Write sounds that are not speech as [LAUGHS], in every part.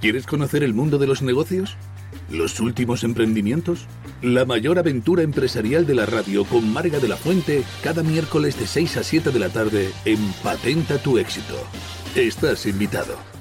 ¿Quieres conocer el mundo de los negocios? ¿Los últimos emprendimientos? La mayor aventura empresarial de la radio con Marga de la Fuente cada miércoles de 6 a 7 de la tarde en Patenta tu éxito. Estás invitado.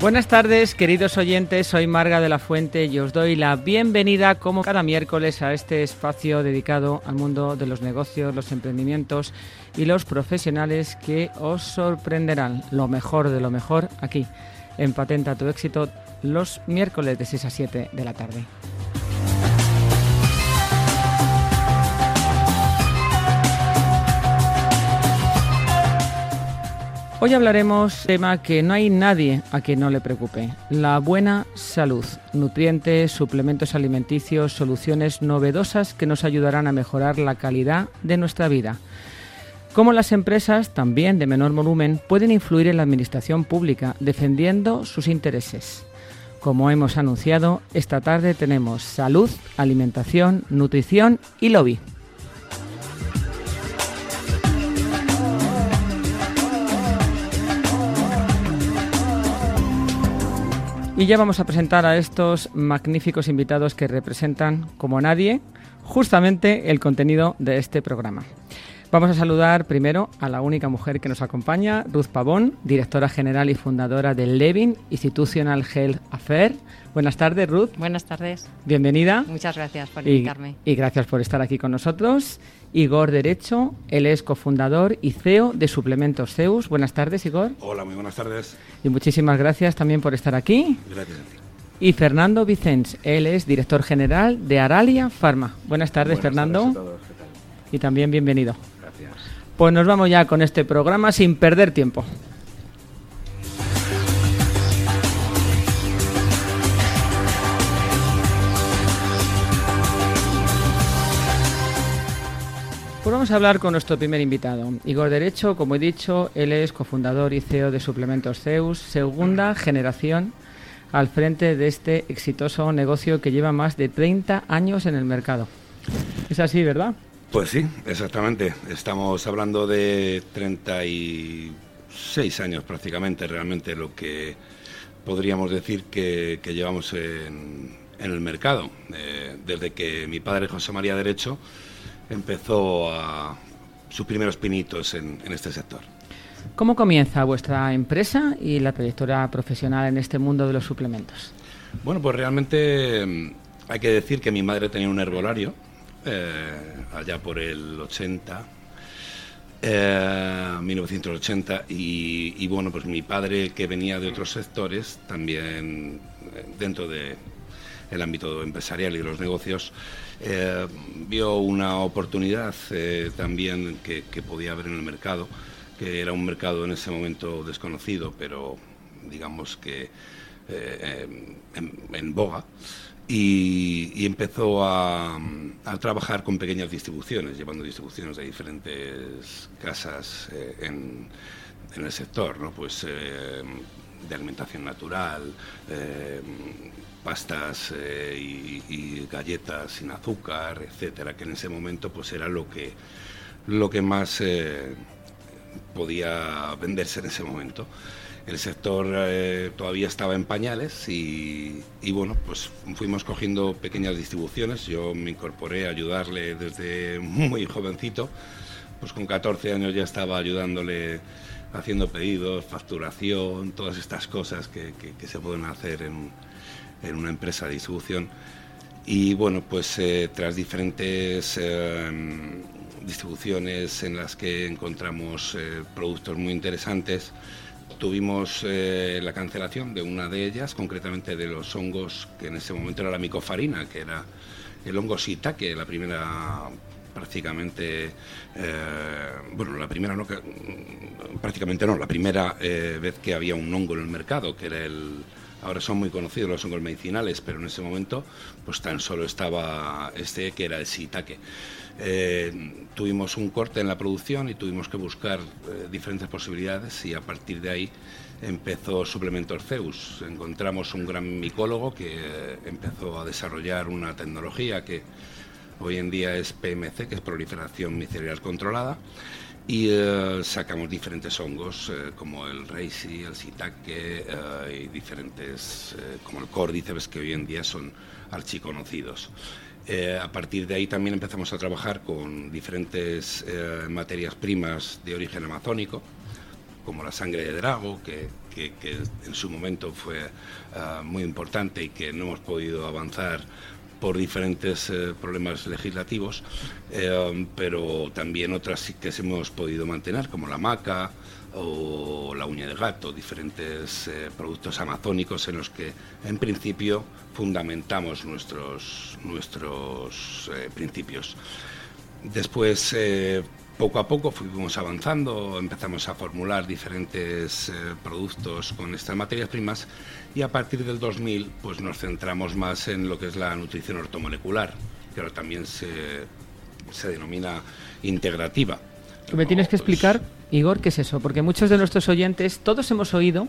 Buenas tardes, queridos oyentes. Soy Marga de la Fuente y os doy la bienvenida, como cada miércoles, a este espacio dedicado al mundo de los negocios, los emprendimientos y los profesionales que os sorprenderán lo mejor de lo mejor aquí en Patenta tu éxito los miércoles de 6 a 7 de la tarde. Hoy hablaremos de tema que no hay nadie a quien no le preocupe, la buena salud, nutrientes, suplementos alimenticios, soluciones novedosas que nos ayudarán a mejorar la calidad de nuestra vida. Cómo las empresas, también de menor volumen, pueden influir en la administración pública defendiendo sus intereses. Como hemos anunciado, esta tarde tenemos salud, alimentación, nutrición y lobby. Y ya vamos a presentar a estos magníficos invitados que representan, como nadie, justamente el contenido de este programa. Vamos a saludar primero a la única mujer que nos acompaña, Ruth Pavón, directora general y fundadora del Levin Institutional Health Affair. Buenas tardes, Ruth. Buenas tardes. Bienvenida. Muchas gracias por invitarme. Y, gracias por estar aquí con nosotros. Igor Derecho, él es cofundador y CEO de Suplementos Zeus. Buenas tardes, Igor. Hola, muy buenas tardes. Y muchísimas gracias también por estar aquí. Gracias a ti. Y Fernando Vicens, él es director general de Aralia Pharma. Buenas tardes, Fernando. Tardes a todos. ¿Qué tal? Y también bienvenido. Pues nos vamos ya con este programa sin perder tiempo. Pues vamos a hablar con nuestro primer invitado, Igor Derecho. Como he dicho, él es cofundador y CEO de Suplementos Zeus, segunda generación al frente de este exitoso negocio que lleva más de 30 años en el mercado. Es así, ¿verdad? Pues sí, exactamente. Estamos hablando de 36 años prácticamente, realmente lo que podríamos decir que, que llevamos en, en, el mercado. Eh, desde que mi padre José María Derecho empezó a sus primeros pinitos en, en este sector. ¿Cómo comienza vuestra empresa y la trayectoria profesional en este mundo de los suplementos? Bueno, pues realmente mm, hay que decir que mi madre tenía un herbolario eh, allá por el 80, eh, 1980, y, y, bueno, pues mi padre que venía de otros sectores, también eh, dentro de el ámbito empresarial y de los negocios, eh, vio una oportunidad eh, también que, podía haber en el mercado, que era un mercado en ese momento desconocido, pero digamos que eh, en, boga. Y empezó a, a, trabajar con pequeñas distribuciones, llevando distribuciones de diferentes casas eh, en, en, el sector, ¿no? pues, eh, de alimentación natural, eh, pastas y, y, galletas sin azúcar, etcétera, que en ese momento pues era lo que lo que más podía venderse en ese momento. El sector eh, todavía estaba en pañales y, y, bueno, pues fuimos cogiendo pequeñas distribuciones. Yo me incorporé a ayudarle desde muy jovencito, pues con 14 años ya estaba ayudándole haciendo pedidos, facturación, todas estas cosas que, que, que se pueden hacer en, en una empresa de distribución. Y bueno, pues eh, tras diferentes eh, distribuciones en las que encontramos eh, productos muy interesantes, tuvimos eh, la cancelación de una de ellas, concretamente de los hongos, que en ese momento era la micofarina, que era el hongo shiitake, la primera prácticamente, eh, bueno, la primera no, prácticamente no, la primera eh, vez que había un hongo en el mercado, que era el Ahora son muy conocidos los hongos medicinales, pero en ese momento pues tan solo estaba este que era el shiitake. Eh, tuvimos un corte en la producción y tuvimos que buscar eh, diferentes posibilidades y a partir de ahí empezó Suplementos Zeus. Encontramos un gran micólogo que eh, empezó a desarrollar una tecnología que hoy en día es PMC, que es proliferación micelial controlada, y sacamos diferentes hongos como el reishi, el shiitake y diferentes como el córdiceps que hoy en día son archiconocidos. A partir de ahí también empezamos a trabajar con diferentes materias primas de origen amazónico, como la sangre de drago, que, en su momento fue ah, muy importante y que no hemos podido avanzar por diferentes eh, problemas legislativos, eh, pero también otras que hemos podido mantener, como la maca o la uña de gato, diferentes eh, productos amazónicos en los que en principio fundamentamos nuestros, nuestros principios. Después poco a poco fuimos avanzando, empezamos a formular diferentes productos con estas materias primas y a partir del 2000 pues nos centramos más en lo que es la nutrición ortomolecular, que ahora también se, se denomina integrativa. Me tienes que explicar, Igor, qué es eso, porque muchos de nuestros oyentes, todos hemos oído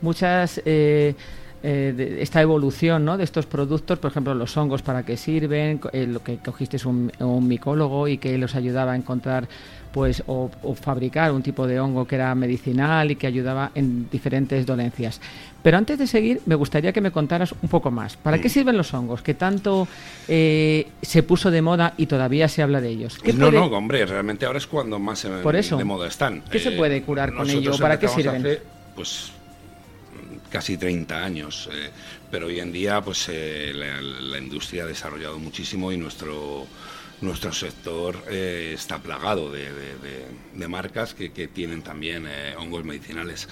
muchas... Eh, eh, esta evolución ¿no? de estos productos, por ejemplo, los hongos para qué sirven, eh, lo que cogiste un, un micólogo y que los ayudaba a encontrar pues o, fabricar un tipo de hongo que era medicinal y que ayudaba en diferentes dolencias. Pero antes de seguir, me gustaría que me contaras un poco más. ¿Para qué sirven los hongos? Que tanto eh, se puso de moda y todavía se habla de ellos. no, no, hombre, realmente ahora es cuando más de moda están. ¿Qué se puede curar con ello? ¿Para qué sirven? pues casi 30 años, eh, pero hoy en día pues eh, la, industria ha desarrollado muchísimo y nuestro nuestro sector eh, está plagado de, marcas que, que, tienen también hongos medicinales.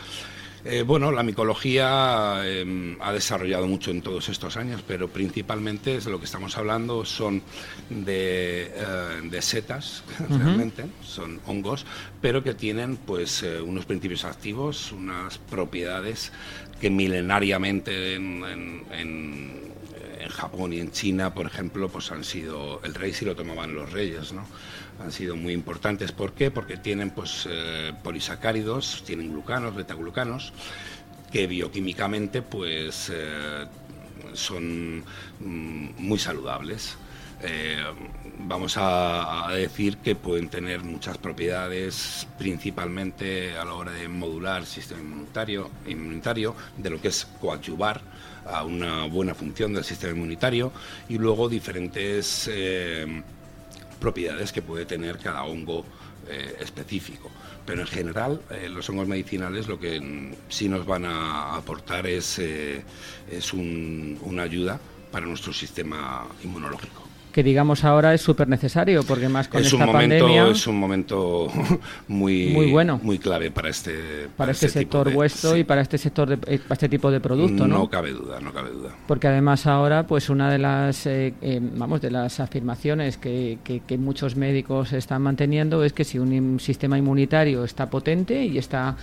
Eh, bueno, la micología em, ha desarrollado mucho en todos estos años, pero principalmente de lo que estamos hablando son de, eh, setas, [LAUGHS] realmente, son hongos, pero que tienen pues eh, unos principios activos, unas propiedades que milenariamente en, Japón y en China, por ejemplo, pues han sido el rey si lo tomaban los reyes, ¿no? han sido muy importantes. ¿Por qué? Porque tienen pues, eh, polisacáridos, tienen glucanos, betaglucanos, que bioquímicamente pues, eh, son mm, muy saludables. Eh, vamos a, decir que pueden tener muchas propiedades, principalmente a la hora de modular el sistema inmunitario, inmunitario de lo que es coadyuvar a una buena función del sistema inmunitario y luego diferentes propiedades que puede tener cada hongo eh, específico. Pero en general, eh, los hongos medicinales lo que sí nos van a aportar es, eh, es una ayuda para nuestro sistema inmunológico que digamos ahora es súper necesario, porque más con es esta un momento, pandemia... Es un momento [LAUGHS] muy, muy bueno. Muy clave para este... Para, este, este sector vuestro y para este sector de, eh, para este tipo de producto, ¿no? No cabe duda, no cabe duda. Porque además ahora, pues una de las, eh, eh, vamos, de las afirmaciones que, que, que muchos médicos están manteniendo es que si un sistema inmunitario está potente y está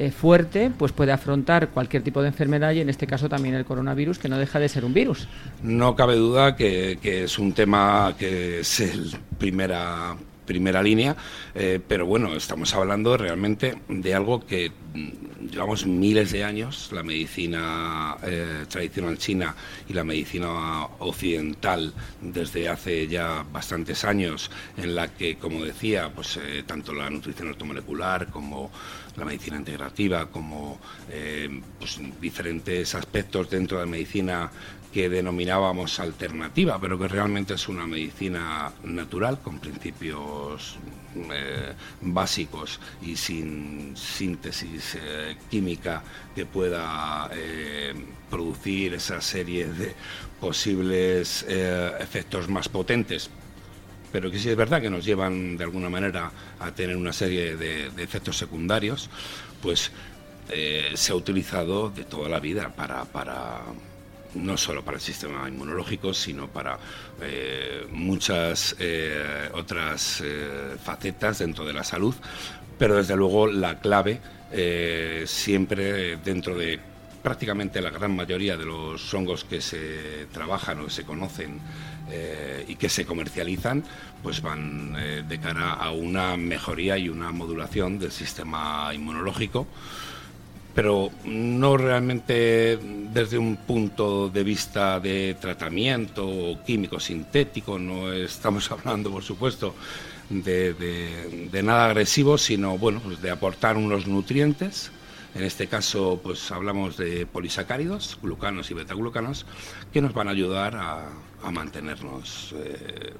eh, fuerte, pues puede afrontar cualquier tipo de enfermedad y en este caso también el coronavirus, que no deja de ser un virus. No cabe duda que, es un tema que es el primera primera línea, eh, pero bueno, estamos hablando realmente de algo que mm, llevamos miles de años, la medicina eh, tradicional china y la medicina occidental desde hace ya bastantes años, en la que, como decía, pues tanto la nutrición ortomolecular como la medicina integrativa, como eh, pues, diferentes aspectos dentro de la medicina que denominábamos alternativa, pero que realmente es una medicina natural con principios eh, básicos y sin síntesis eh, química que pueda producir esa serie de posibles efectos más potentes pero que sí es verdad que nos llevan de alguna manera a tener una serie de, efectos secundarios, pues eh, se ha utilizado de toda la vida para, para no solo para el sistema inmunológico, sino para eh, muchas eh, otras facetas dentro de la salud, pero desde luego la clave siempre dentro de prácticamente la gran mayoría de los hongos que se trabajan o que se conocen eh, y que se comercializan, pues van eh, de cara a una mejoría y una modulación del sistema inmunológico pero no realmente desde un punto de vista de tratamiento químico sintético, no estamos [LAUGHS] hablando, por supuesto, de, nada agresivo, sino bueno, pues de aportar unos nutrientes. En este caso, pues hablamos de polisacáridos, glucanos y betaglucanos, que nos van a ayudar a, mantenernos eh,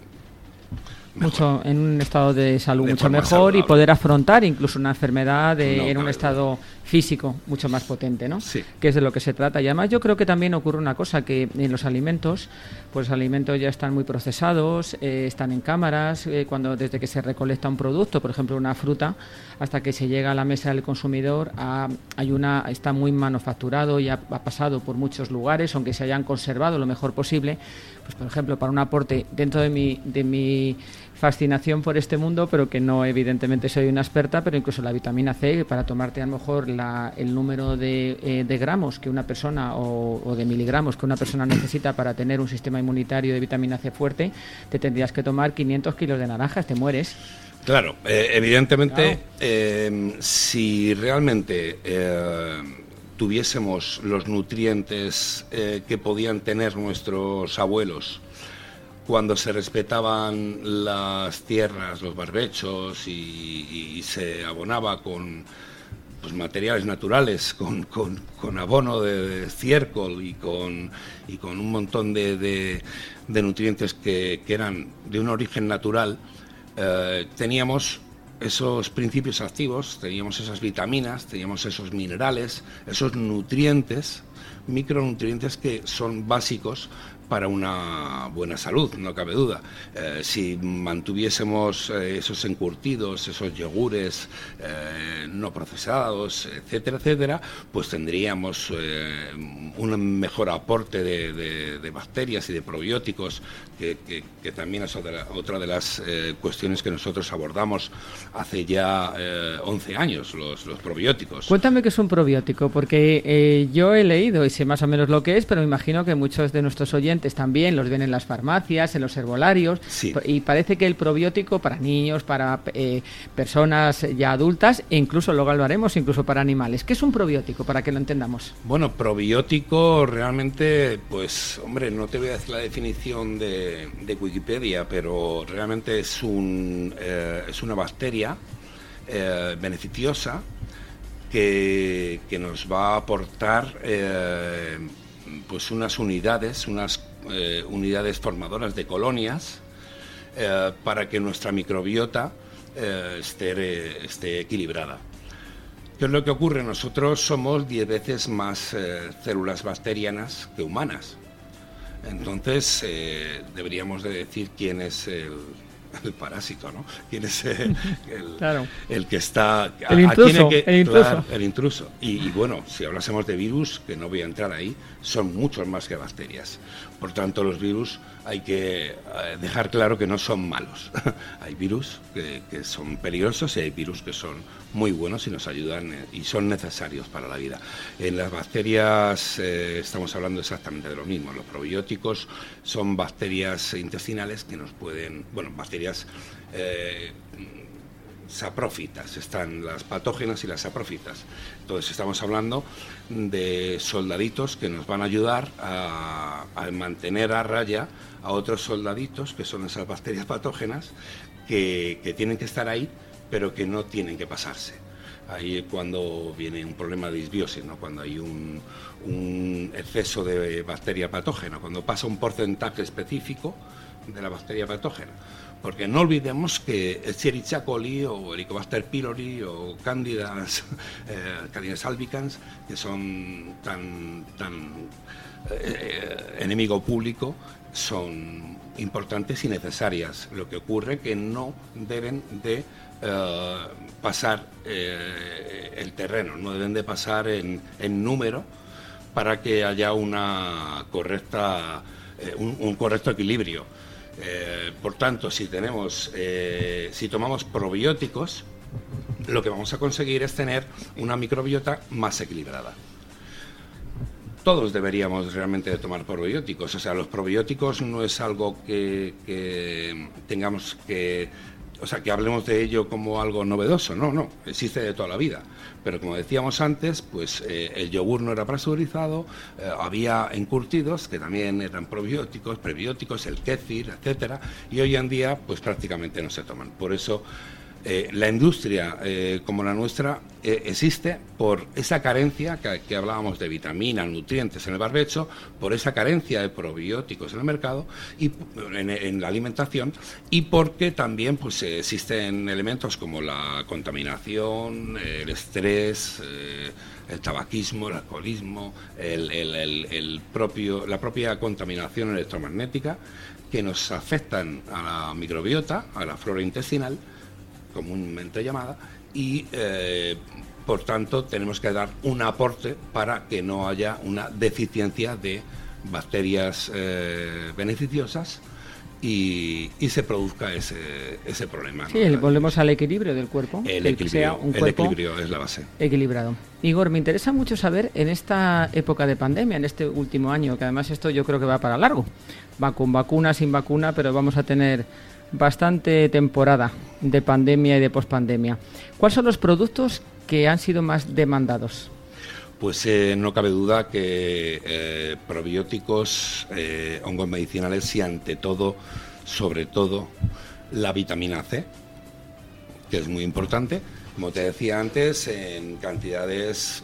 mucho en un estado de salud mucho mejor y poder afrontar incluso una enfermedad en un estado físico mucho más potente, ¿no? Sí. Que es de lo que se trata. Y además yo creo que también ocurre una cosa, que en los alimentos, pues los alimentos ya están muy procesados, eh, están en cámaras, eh, cuando desde que se recolecta un producto, por ejemplo una fruta, hasta que se llega a la mesa del consumidor, hay una, está muy manufacturado y ha, ha pasado por muchos lugares, aunque se hayan conservado lo mejor posible, pues por ejemplo para un aporte dentro de mi, de mi fascinación por este mundo, pero que no evidentemente soy una experta, pero incluso la vitamina C, para tomarte a lo mejor el número eh, de, gramos que una persona o, de miligramos que una persona necesita para tener un sistema inmunitario de vitamina C fuerte, te tendrías que tomar 500 kilos de naranjas, te mueres. Claro, eh, evidentemente, eh, si realmente tuviésemos los nutrientes que podían tener nuestros abuelos, cuando se respetaban las tierras, los barbechos y, se abonaba con pues, materiales naturales, con, abono de, estiércol y con, y con un montón de, nutrientes que, eran de un origen natural, eh, teníamos esos principios activos, teníamos esas vitaminas, teníamos esos minerales, esos nutrientes, micronutrientes que son básicos para una buena salud, no cabe duda. Eh, si mantuviésemos eh, esos encurtidos, esos yogures eh, no procesados, etcétera, etcétera, pues tendríamos un mejor aporte de, bacterias y de probióticos, que, también es otra, de las cuestiones que nosotros abordamos hace ya 11 años, los, los, probióticos. Cuéntame qué es un probiótico, porque yo he leído y sé más o menos lo que es, pero me imagino que muchos de nuestros oyentes también, los ven en las farmacias, en los herbolarios, y parece que el probiótico para niños, para eh, personas ya adultas, e incluso luego lo haremos, incluso para animales. ¿Qué es un probiótico, para que lo entendamos? Bueno, probiótico realmente, pues, hombre, no te voy a decir la definición de, Wikipedia, pero realmente es, un, eh, es una bacteria eh, beneficiosa que, que, nos va a aportar pues unas unidades, unas eh, unidades formadoras de colonias eh, para que nuestra microbiota eh, esté, esté, equilibrada. ¿Qué es lo que ocurre? Nosotros somos 10 veces más células bacterianas que humanas. Entonces, deberíamos de decir quién es el, el parásito, ¿no? ¿Quién es el, [LAUGHS] el que está... El intruso. el intruso. Y, bueno, si hablásemos de virus, que no voy a entrar ahí, son muchos más que bacterias. Por tanto, los virus hay que eh, dejar claro que no son malos. [LAUGHS] hay virus que, son peligrosos y hay virus que son muy buenos y nos ayudan eh, y son necesarios para la vida. En las bacterias eh, estamos hablando exactamente de lo mismo. Los probióticos son bacterias intestinales que nos pueden, bueno, bacterias saprófitas, están las patógenas y las saprófitas. Entonces estamos hablando de soldaditos que nos van a ayudar a, mantener a raya a otros soldaditos, que son esas bacterias patógenas, que, tienen que estar ahí, pero que no tienen que pasarse. Ahí es cuando viene un problema de disbiosis, ¿no? cuando hay un, un exceso de bacteria patógena, cuando pasa un porcentaje específico de la bacteria patógena porque no olvidemos que Escherichia coli o Helicobacter pylori o Candidas, [LAUGHS] eh, albicans, que son tan, tan eh, enemigo público, son importantes y necesarias. Lo que ocurre que no deben de eh, pasar eh, el terreno, no deben de pasar en, número para que haya una correcta, un correcto equilibrio. Eh, por tanto, si tenemos, eh, si tomamos probióticos, lo que vamos a conseguir es tener una microbiota más equilibrada. todos deberíamos realmente tomar probióticos. O sea, los probióticos no es algo que, tengamos que o sea, que hablemos de ello como algo novedoso, no, no, existe de toda la vida. Pero como decíamos antes, pues eh, el yogur no era pasteurizado, eh, había encurtidos que también eran probióticos, prebióticos, el kéfir, etcétera, y hoy en día pues prácticamente no se toman. Por eso eh, la industria eh, como la nuestra eh, existe por esa carencia que, hablábamos de vitaminas, nutrientes en el barbecho, por esa carencia de probióticos en el mercado y en, la alimentación y porque también pues existen elementos como la contaminación, el estrés, el tabaquismo, el alcoholismo, el, propio, la propia contaminación electromagnética que nos afectan a la microbiota, a la flora intestinal comúnmente llamada, y eh, por tanto tenemos que dar un aporte para que no haya una deficiencia de bacterias eh, beneficiosas y, se produzca ese, ese problema. Sí, volvemos al equilibrio del cuerpo. El, equilibrio, un el equilibrio es la base. Equilibrado. Igor, me interesa mucho saber en esta época de pandemia, en este último año, que además esto yo creo que va para largo, va con vacuna, sin vacuna, pero vamos a tener bastante temporada de pandemia y de pospandemia. ¿Cuáles son los productos que han sido más demandados? Pues eh, no cabe duda que eh, probióticos, eh, hongos medicinales y ante todo, sobre todo, la vitamina C, que es muy importante. Como te decía antes, en cantidades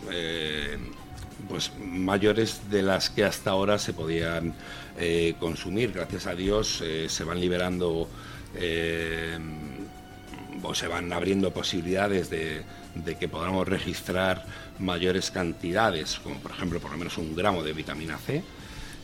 pues mayores de las que hasta ahora se podían consumir. Gracias a Dios se van liberando eh, se van abriendo posibilidades de, que podamos registrar mayores cantidades, como por ejemplo por lo menos un gramo de vitamina C,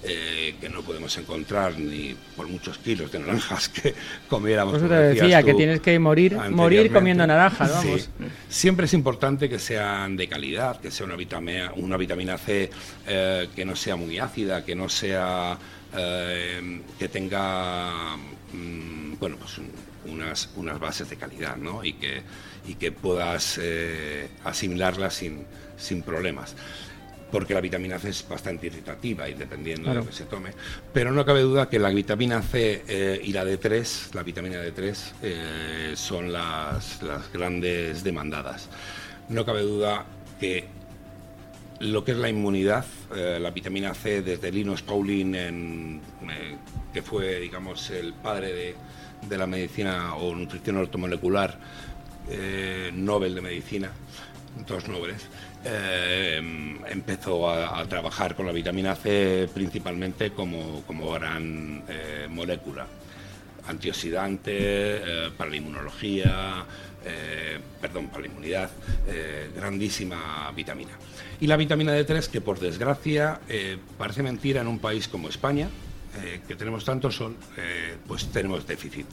eh, que no podemos encontrar ni por muchos kilos de naranjas que [LAUGHS] comiéramos. Por eso te decía que tienes que morir, morir comiendo naranjas, vamos. Siempre es importante que sean de calidad, que sea una vitamina, una vitamina C eh, que no sea muy ácida, que no sea eh, que tenga mm, bueno pues unas, unas bases de calidad ¿no? y, que, y que puedas eh, asimilarlas sin, sin problemas porque la vitamina C es bastante irritativa y dependiendo de lo que se tome. Pero no cabe duda que la vitamina C eh, y la D3, la vitamina D3, son las, las, grandes demandadas. No cabe duda que lo que es la inmunidad, eh, la vitamina C desde Linus Pauling, en, eh, que fue, digamos, el padre de, la medicina o nutrición ortomolecular, eh, Nobel de Medicina, dos Nobeles, empezó a, trabajar con la vitamina C principalmente como, como gran molécula antioxidante, para la inmunología, perdón, para la inmunidad, grandísima vitamina. Y la vitamina D3, que por desgracia eh, parece mentira en un país como España, eh, que tenemos tanto sol, eh, pues tenemos déficit.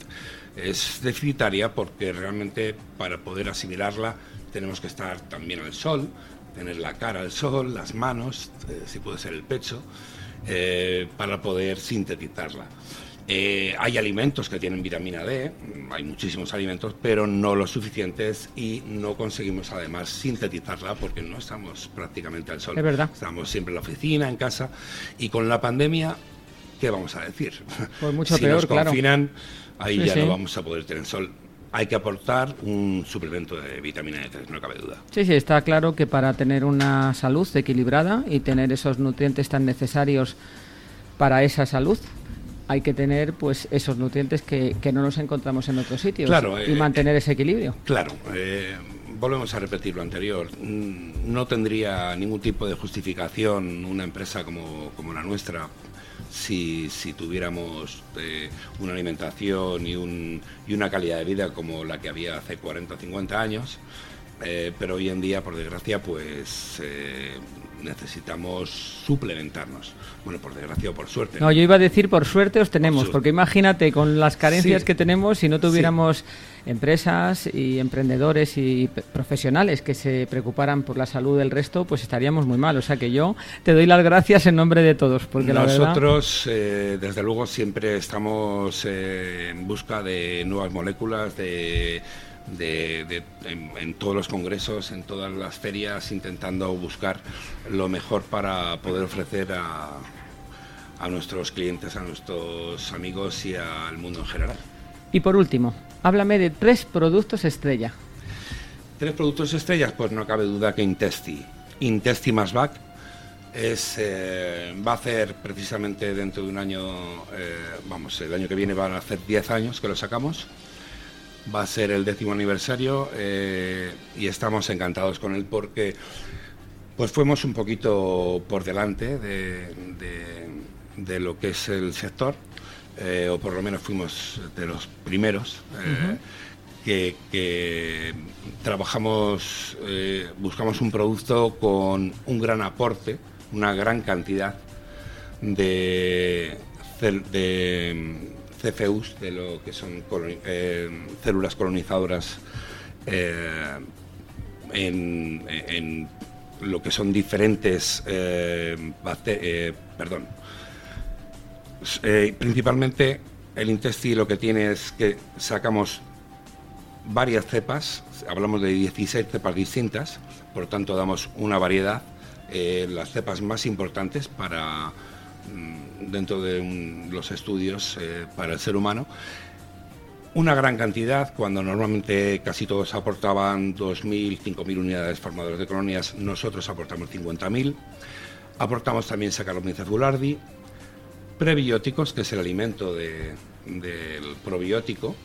Es deficitaria porque realmente para poder asimilarla tenemos que estar también al sol, tener la cara al sol, las manos, si puede ser el pecho, para poder sintetizarla. Eh, hay alimentos que tienen vitamina D, hay muchísimos alimentos, pero no los suficientes y no conseguimos además sintetizarla porque no estamos prácticamente al sol. Es verdad. Estamos siempre en la oficina, en casa y con la pandemia, ¿qué vamos a decir? Pues mucho [LAUGHS] si peor, nos confinan, ahí ya no vamos a poder tener sol. Hay que aportar un suplemento de vitamina D3, no cabe duda. Sí, sí, está claro que para tener una salud equilibrada y tener esos nutrientes tan necesarios para esa salud, hay que tener pues esos nutrientes que, no nos encontramos en otros sitios y eh, mantener ese equilibrio. Claro, eh, volvemos a repetir lo anterior. Mm, no tendría ningún tipo de justificación una empresa como, la nuestra si, tuviéramos eh, una alimentación y, un, y, una calidad de vida como la que había hace 40 o 50 años. pero hoy en día, por desgracia, pues necesitamos suplementarnos. Bueno, por desgracia o por suerte. No, yo iba a decir por suerte os tenemos, porque imagínate con las carencias que tenemos, si no tuviéramos empresas y emprendedores y profesionales que se preocuparan por la salud del resto, pues estaríamos muy mal. O sea que yo te doy las gracias en nombre de todos. Porque Nosotros, eh, desde luego, siempre estamos eh, en busca de nuevas moléculas, de en, todos los congresos, en todas las ferias, intentando buscar lo mejor para poder ofrecer a, a nuestros clientes, a nuestros amigos y al mundo en general. Y por último, háblame de tres productos estrella. Tres productos estrellas, pues no cabe duda que Intesti. Intesti más back es, eh, va a hacer precisamente dentro de un año, eh, vamos, el año que viene van a hacer 10 años que lo sacamos. Va a ser el décimo aniversario eh, y estamos encantados con él porque pues fuimos un poquito por delante de, de, lo que es el sector, o por lo menos fuimos de los primeros que, trabajamos, eh, buscamos un producto con un gran aporte, una gran cantidad de, de CFUs, de lo que son eh, células colonizadoras eh, en, lo que son diferentes, perdón, principalmente el intestino lo que tiene es que sacamos varias cepas, hablamos de 16 cepas distintas, por tanto damos una variedad, eh, las cepas más importantes para mm, dentro de los estudios eh, para el ser humano. Una gran cantidad, cuando normalmente casi todos aportaban 2.000, 5.000 unidades formadoras de colonias, nosotros aportamos 50.000. Aportamos también Saccharomyces boulardii, prebióticos, que es el alimento del probiótico,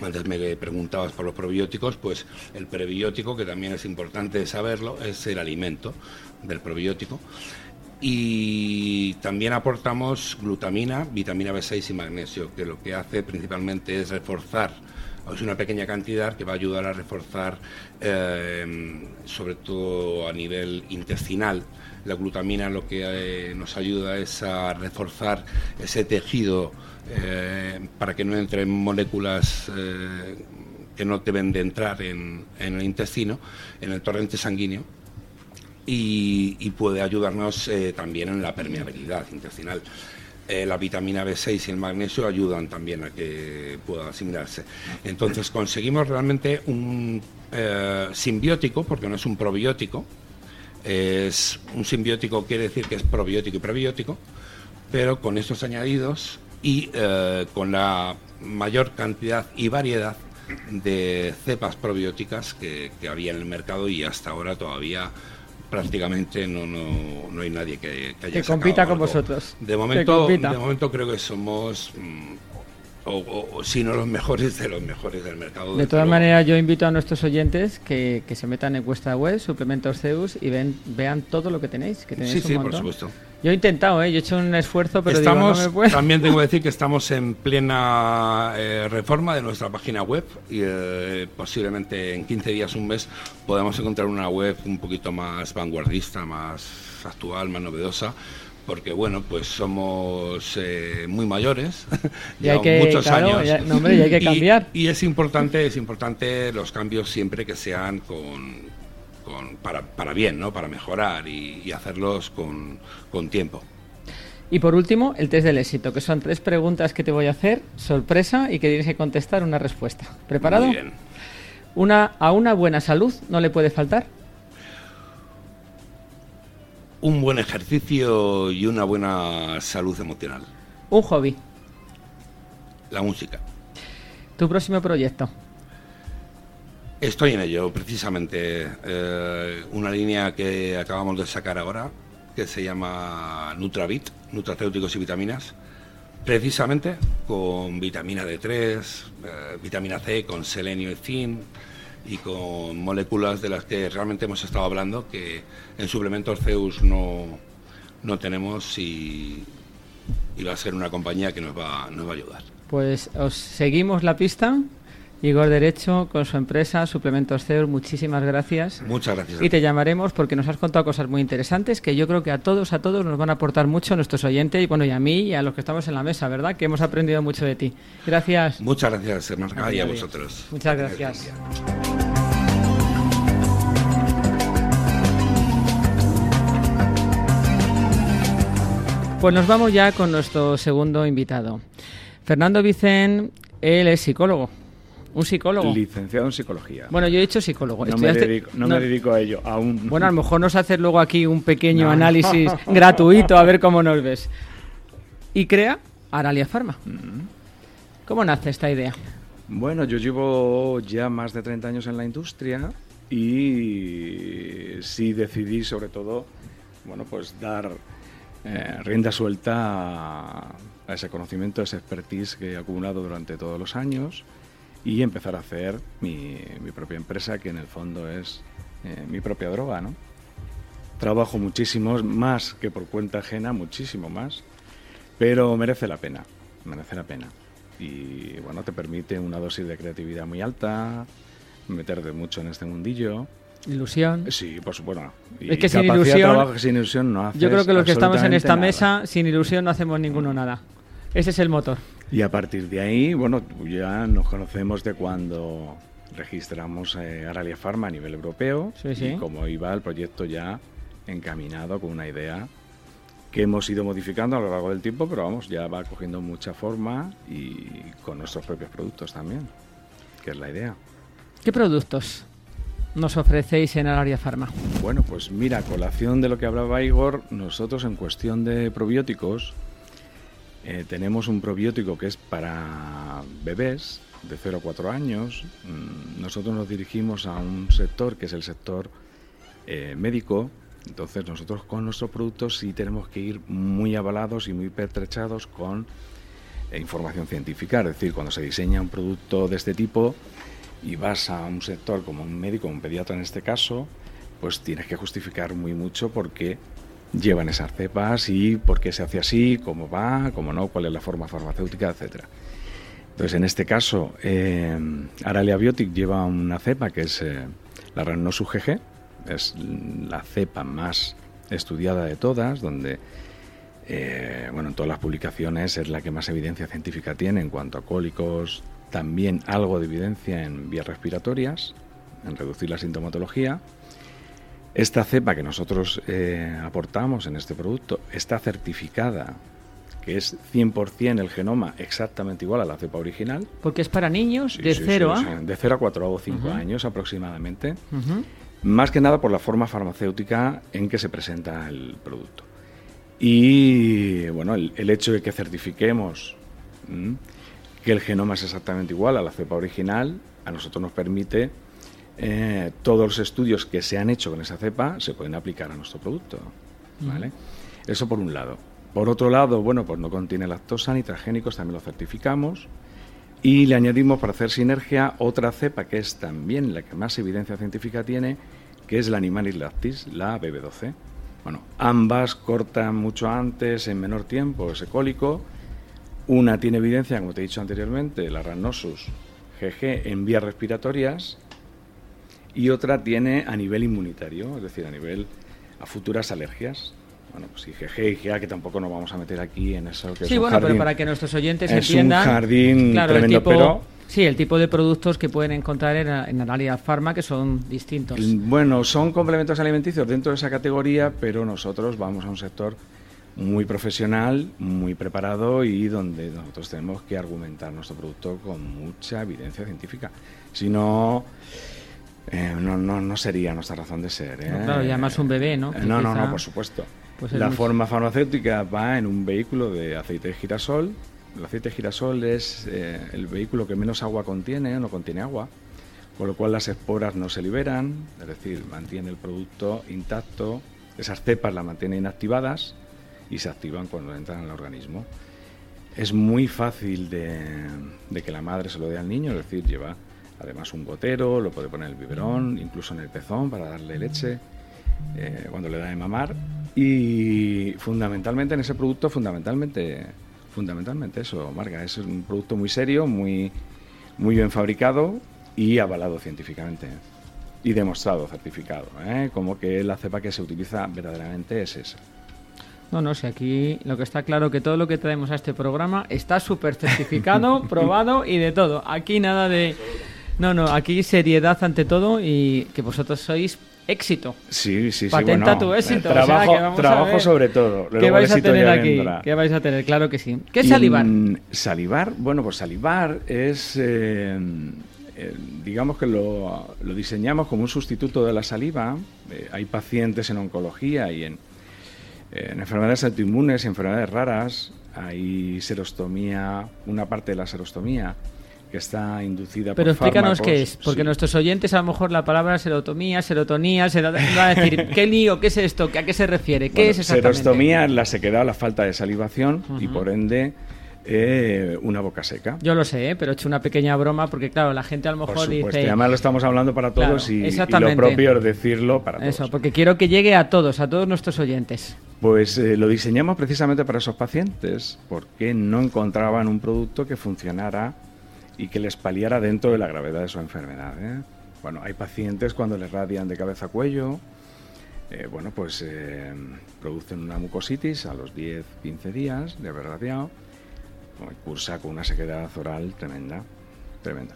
antes me preguntabas por los probióticos, pues el prebiótico, que también es importante saberlo, es el alimento del probiótico. Y también aportamos glutamina, vitamina B6 y magnesio, que lo que hace principalmente es reforzar, es una pequeña cantidad que va a ayudar a reforzar, eh, sobre todo a nivel intestinal, la glutamina lo que eh, nos ayuda es a reforzar ese tejido eh, para que no entren moléculas que no deben de entrar en, el intestino, en el torrente sanguíneo, y, puede ayudarnos también en la permeabilidad intestinal. la vitamina B6 y el magnesio ayudan también a que pueda asimilarse. Entonces conseguimos realmente un simbiótico, porque no es un probiótico, es un simbiótico, quiere decir que es probiótico y prebiótico, pero con estos añadidos y eh, con la mayor cantidad y variedad de cepas probióticas que, había en el mercado y hasta ahora todavía prácticamente no, no, hay nadie que, que haya que compita con vosotros. De momento, de momento creo que somos mm, o, si no los mejores de los mejores del mercado. De todas maneras, yo invito a nuestros oyentes que, se metan en vuestra web, Suplementos Zeus, y ven, vean todo lo que tenéis. Que tenéis sí, sí, por supuesto. Yo he intentado, ¿eh? yo he hecho un esfuerzo, pero estamos, también tengo que decir que [LAUGHS] estamos en plena eh, reforma de nuestra página web y eh, posiblemente en 15 días, un mes, podamos encontrar una web un poquito más vanguardista, más actual, más novedosa, porque bueno, pues somos eh, muy mayores, [LAUGHS] y hay que, muchos [LAUGHS] años. y hay que cambiar. Y, es importante, es importante los cambios siempre que sean con, para, para, bien, ¿no? Para mejorar y, hacerlos con, con, tiempo. Y por último, el test del éxito, que son tres preguntas que te voy a hacer, sorpresa, y que tienes que contestar una respuesta. ¿Preparado? Muy bien. Una, a una buena salud no le puede faltar un buen ejercicio y una buena salud emocional. Un hobby. La música. ¿Tu próximo proyecto? Estoy en ello, precisamente. Eh, una línea que acabamos de sacar ahora, que se llama Nutravit, nutracéuticos y vitaminas, precisamente con vitamina D3, eh, vitamina C, con selenio y zinc y con moléculas de las que realmente hemos estado hablando que en suplementos Zeus no, no tenemos y, va a ser una compañía que nos va, nos va a ayudar. Pues os seguimos la pista. Igor Derecho, con su empresa Suplementos Zeus, muchísimas gracias. Muchas gracias. Y te llamaremos porque nos has contado cosas muy interesantes que yo creo que a todos, a todos nos van a aportar mucho, a nuestros oyentes y bueno, y a mí y a los que estamos en la mesa, ¿verdad? Que hemos aprendido mucho de ti. Gracias. Muchas gracias, hermano, y a vosotros. Muchas gracias. Pues nos vamos ya con nuestro segundo invitado. Fernando Vicen, él es psicólogo. ¿Un psicólogo? Licenciado en psicología. Bueno, yo he hecho psicólogo. No, me dedico, no, me dedico, a ello aún. Bueno, a lo mejor nos haces luego aquí un pequeño análisis [LAUGHS] gratuito a ver cómo nos ves. Y crea Aralia Pharma. Mm. ¿Cómo nace esta idea? Bueno, yo llevo ya más de 30 años en la industria y sí decidí sobre todo, bueno, pues dar eh, rienda suelta a, ese conocimiento, a ese expertise que he acumulado durante todos los años y empezar a hacer mi, propia empresa, que en el fondo es eh, mi propia droga, ¿no? Trabajo muchísimo, más que por cuenta ajena, muchísimo más, pero merece la pena, merece la pena. Y bueno, te permite una dosis de creatividad muy alta, meterte mucho en este mundillo Ilusión. Sí, por supuesto. es que sin ilusión, sin ilusión no Yo creo que los que estamos en esta mesa, sin ilusión no hacemos ninguno nada. Ese es el motor. Y a partir de ahí, bueno, ya nos conocemos de cuando registramos eh, Aralia Pharma a nivel europeo sí, sí. y cómo iba el proyecto ya encaminado con una idea que hemos ido modificando a lo largo del tiempo, pero vamos, ya va cogiendo mucha forma y con nuestros propios productos también, que es la idea. ¿Qué productos? nos ofrecéis en área farma? Bueno, pues mira, colación de lo que hablaba Igor, nosotros en cuestión de probióticos eh, tenemos un probiótico que es para bebés de 0 a 4 años. Mm, nosotros nos dirigimos a un sector que es el sector eh, médico. Entonces nosotros con nuestros productos sí tenemos que ir muy avalados y muy pertrechados con eh, información científica. Es decir, cuando se diseña un producto de este tipo, y vas a un sector como un médico, un pediatra en este caso, pues tienes que justificar muy mucho por qué llevan esas cepas y por qué se hace así, cómo va, cómo no, cuál es la forma farmacéutica, etcétera. Entonces, en este caso, eh, Aralia Biotic lleva una cepa que es eh, la Ranosu GG, es la cepa más estudiada de todas, donde, eh, bueno, en todas las publicaciones es la que más evidencia científica tiene en cuanto a cólicos, también algo de evidencia en vías respiratorias, en reducir la sintomatología. Esta cepa que nosotros eh, aportamos en este producto está certificada, que es 100% el genoma exactamente igual a la cepa original. Porque es para niños de 0 a... de 0 a 4 o 5 años aproximadamente. Más que nada por la forma farmacéutica en que se presenta el producto. Y bueno, el, hecho de que certifiquemos que el genoma es exactamente igual a la cepa original, a nosotros nos permite eh, todos los estudios que se han hecho con esa cepa se pueden aplicar a nuestro producto. ¿vale? Eso por un lado. Por otro lado, bueno, pues no contiene lactosa ni transgénicos, también lo certificamos. Y le añadimos para hacer sinergia otra cepa que es también la que más evidencia científica tiene, que es la Animalis lactis, la BB12. Bueno, ambas cortan mucho antes, en menor tiempo, ese cólico una tiene evidencia, como te he dicho anteriormente, la ranosus GG en vías respiratorias y otra tiene a nivel inmunitario, es decir, a nivel a futuras alergias. Bueno, pues y GG y GA, que tampoco nos vamos a meter aquí en eso. Que sí, bueno, pero para que nuestros oyentes es entiendan. Es un jardín tremendo, pero. Sí, el tipo de productos que pueden encontrar en, en Analia Pharma que son distintos. Bueno, son complementos alimenticios dentro de esa categoría, pero nosotros vamos a un sector muy profesional, muy preparado y donde nosotros tenemos que argumentar nuestro producto con mucha evidencia científica. Si no, eh, no, no, sería nuestra razón de ser. ¿eh? claro, y además un bebé, ¿no? Eh, no, no, no, por supuesto. Pues la forma farmacéutica va en un vehículo de aceite de girasol. El aceite de girasol es el vehículo que menos agua contiene, no contiene agua, con lo cual las esporas no se liberan, es decir, mantiene el producto intacto, esas cepas las mantiene inactivadas y se activan cuando entran al organismo. Es muy fácil de, que la madre se lo dé al niño, es decir, lleva además un gotero, lo puede poner en el biberón, incluso en el pezón para darle leche eh, cuando le da de mamar. Y fundamentalmente en ese producto, fundamentalmente, fundamentalmente eso, Marga, es un producto muy serio, muy, muy bien fabricado y avalado científicamente y demostrado, certificado, ¿eh? como que la cepa que se utiliza verdaderamente es esa. No, no, si aquí lo que está claro que todo lo que traemos a este programa está súper certificado, [LAUGHS] probado y de todo. Aquí nada de... No, no, aquí seriedad ante todo y que vosotros sois éxito. Sí, sí, sí. Patenta tu éxito. Trabajo, trabajo sobre todo. ¿Qué vais a tener aquí? ¿Qué vais a tener? Claro que sí. ¿Qué es salivar? salivar, bueno, pues salivar es... Eh, eh, digamos que lo, diseñamos como un sustituto de la saliva. Eh, hay pacientes en oncología y en, en enfermedades autoinmunes y enfermedades raras. Hay serostomía, una parte de la serostomía que está inducida Pero explícanos qué es, porque nuestros oyentes a lo mejor la palabra serotomía, serotonía, se va a decir, [LAUGHS] ¿qué lío? ¿Qué es esto? ¿A qué se refiere? ¿Qué es exactamente? Serostomía es la sequedad, la falta de salivación y por ende eh, una boca seca. Yo lo sé, ¿eh? pero he hecho una pequeña broma porque, claro, la gente a lo mejor dice. Y además lo estamos hablando para todos y, lo propio es decirlo para todos. Eso, porque quiero que llegue a todos, a todos nuestros oyentes. Pues eh, lo diseñamos precisamente para esos pacientes, porque no encontraban un producto que funcionara y que les paliara dentro de la gravedad de su enfermedad. ¿eh? Bueno, hay pacientes cuando les radian de cabeza a cuello, eh, bueno, pues eh, producen una mucositis a los 10-15 días de haber radiado, cursa con una sequedad oral tremenda, tremenda.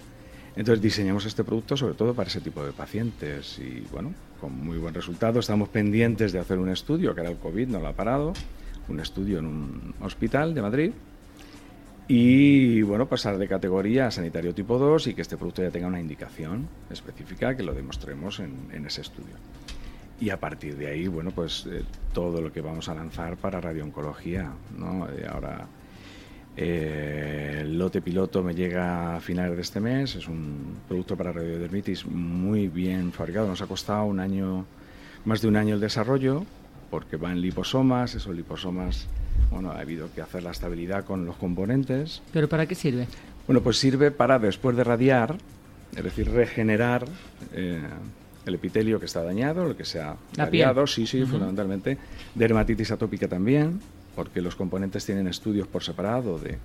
Entonces diseñamos este producto sobre todo para ese tipo de pacientes y bueno, con muy buen resultado. Estamos pendientes de hacer un estudio, que era el COVID, no lo ha parado, un estudio en un hospital de Madrid y bueno, pasar de categoría a sanitario tipo 2 y que este producto ya tenga una indicación específica que lo demostremos en, ese estudio. Y a partir de ahí, bueno, pues eh, todo lo que vamos a lanzar para radiooncología, ¿no? Eh, ahora eh, el lote piloto me llega a finales de este mes, es un producto para radiodermitis muy bien fabricado, nos ha costado un año, más de un año el desarrollo, porque va en liposomas, esos liposomas bueno, ha habido que hacer la estabilidad con los componentes. ¿Pero para qué sirve? Bueno, pues sirve para después de radiar, es decir, regenerar eh, el epitelio que está dañado, lo que se ha radiado, sí, sí, fundamentalmente. Dermatitis atópica también, porque los componentes tienen estudios por separado de,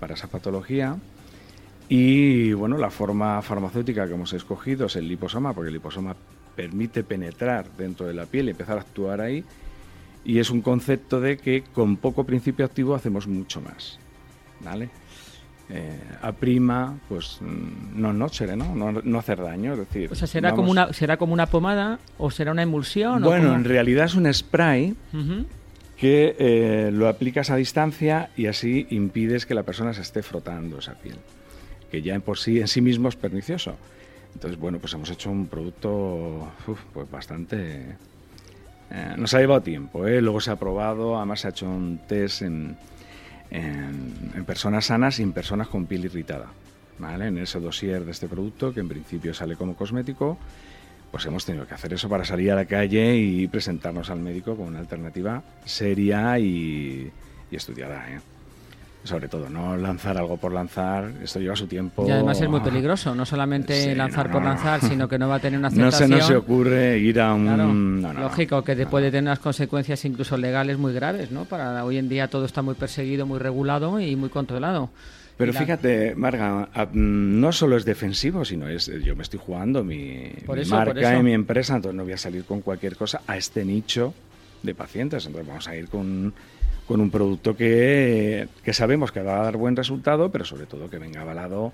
para esa patología. Y bueno, la forma farmacéutica que hemos escogido es el liposoma, porque el liposoma permite penetrar dentro de la piel y empezar a actuar ahí y es un concepto de que con poco principio activo hacemos mucho más. ¿Vale? Eh, a prima, pues mm, no noche, ¿no? ¿no? No hacer daño, es decir... O sea, ¿será, como una, ¿será como una pomada o será una emulsión? Bueno, en realidad es un spray que eh, lo aplicas a distancia y así impides que la persona se esté frotando esa piel, que ya en por sí, en sí mismo es pernicioso. Entonces, bueno, pues hemos hecho un producto pues bastante eh, nos ha llevado tiempo, ¿eh? luego se ha probado, además se ha hecho un test en, en, personas sanas y en personas con piel irritada. ¿vale? En ese dossier de este producto, que en principio sale como cosmético, pues hemos tenido que hacer eso para salir a la calle y presentarnos al médico con una alternativa seria y, y estudiada. ¿eh? Sobre todo, no lanzar algo por lanzar, esto lleva su tiempo. Y además es muy peligroso, no solamente lanzar por lanzar, sino que no va a tener una aceptación. [LAUGHS] No se nos ocurre ir a un... lógico, que puede tener unas consecuencias incluso legales muy graves, ¿no? Para hoy en día todo está muy perseguido, muy regulado y muy controlado. Pero fíjate, Marga, no solo es defensivo, sino es yo me estoy jugando mi, marca y mi empresa, entonces no voy a salir con cualquier cosa a este nicho de pacientes, entonces vamos a ir con con un producto que, sabemos que va a dar buen resultado, pero sobre todo que venga avalado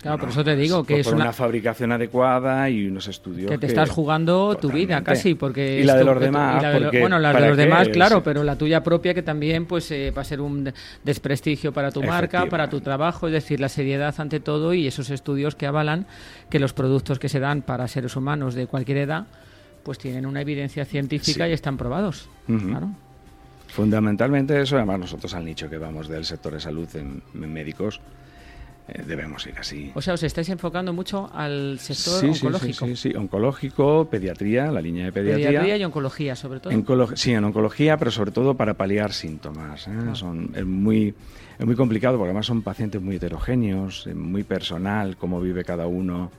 Claro, por eso te digo que es una... fabricación adecuada y unos estudios que te estás jugando tu vida casi porque y la de los demás bueno la de los demás claro pero la tuya propia que también pues eh, va a ser un desprestigio para tu marca para tu trabajo es decir la seriedad ante todo y esos estudios que avalan que los productos que se dan para seres humanos de cualquier edad pues tienen una evidencia científica y están probados claro Fundamentalmente eso, además nosotros al nicho que vamos del sector de salud en, médicos, eh, debemos ir así. O sea, os estáis enfocando mucho al sector oncológico. Sí, sí, sí, oncológico, pediatría, la línea de pediatría. Pediatría y oncología, sobre todo. sí, en oncología, pero sobre todo para paliar síntomas. ¿eh? Son, es, muy, es muy complicado porque además son pacientes muy heterogéneos, muy personal, cómo vive cada uno,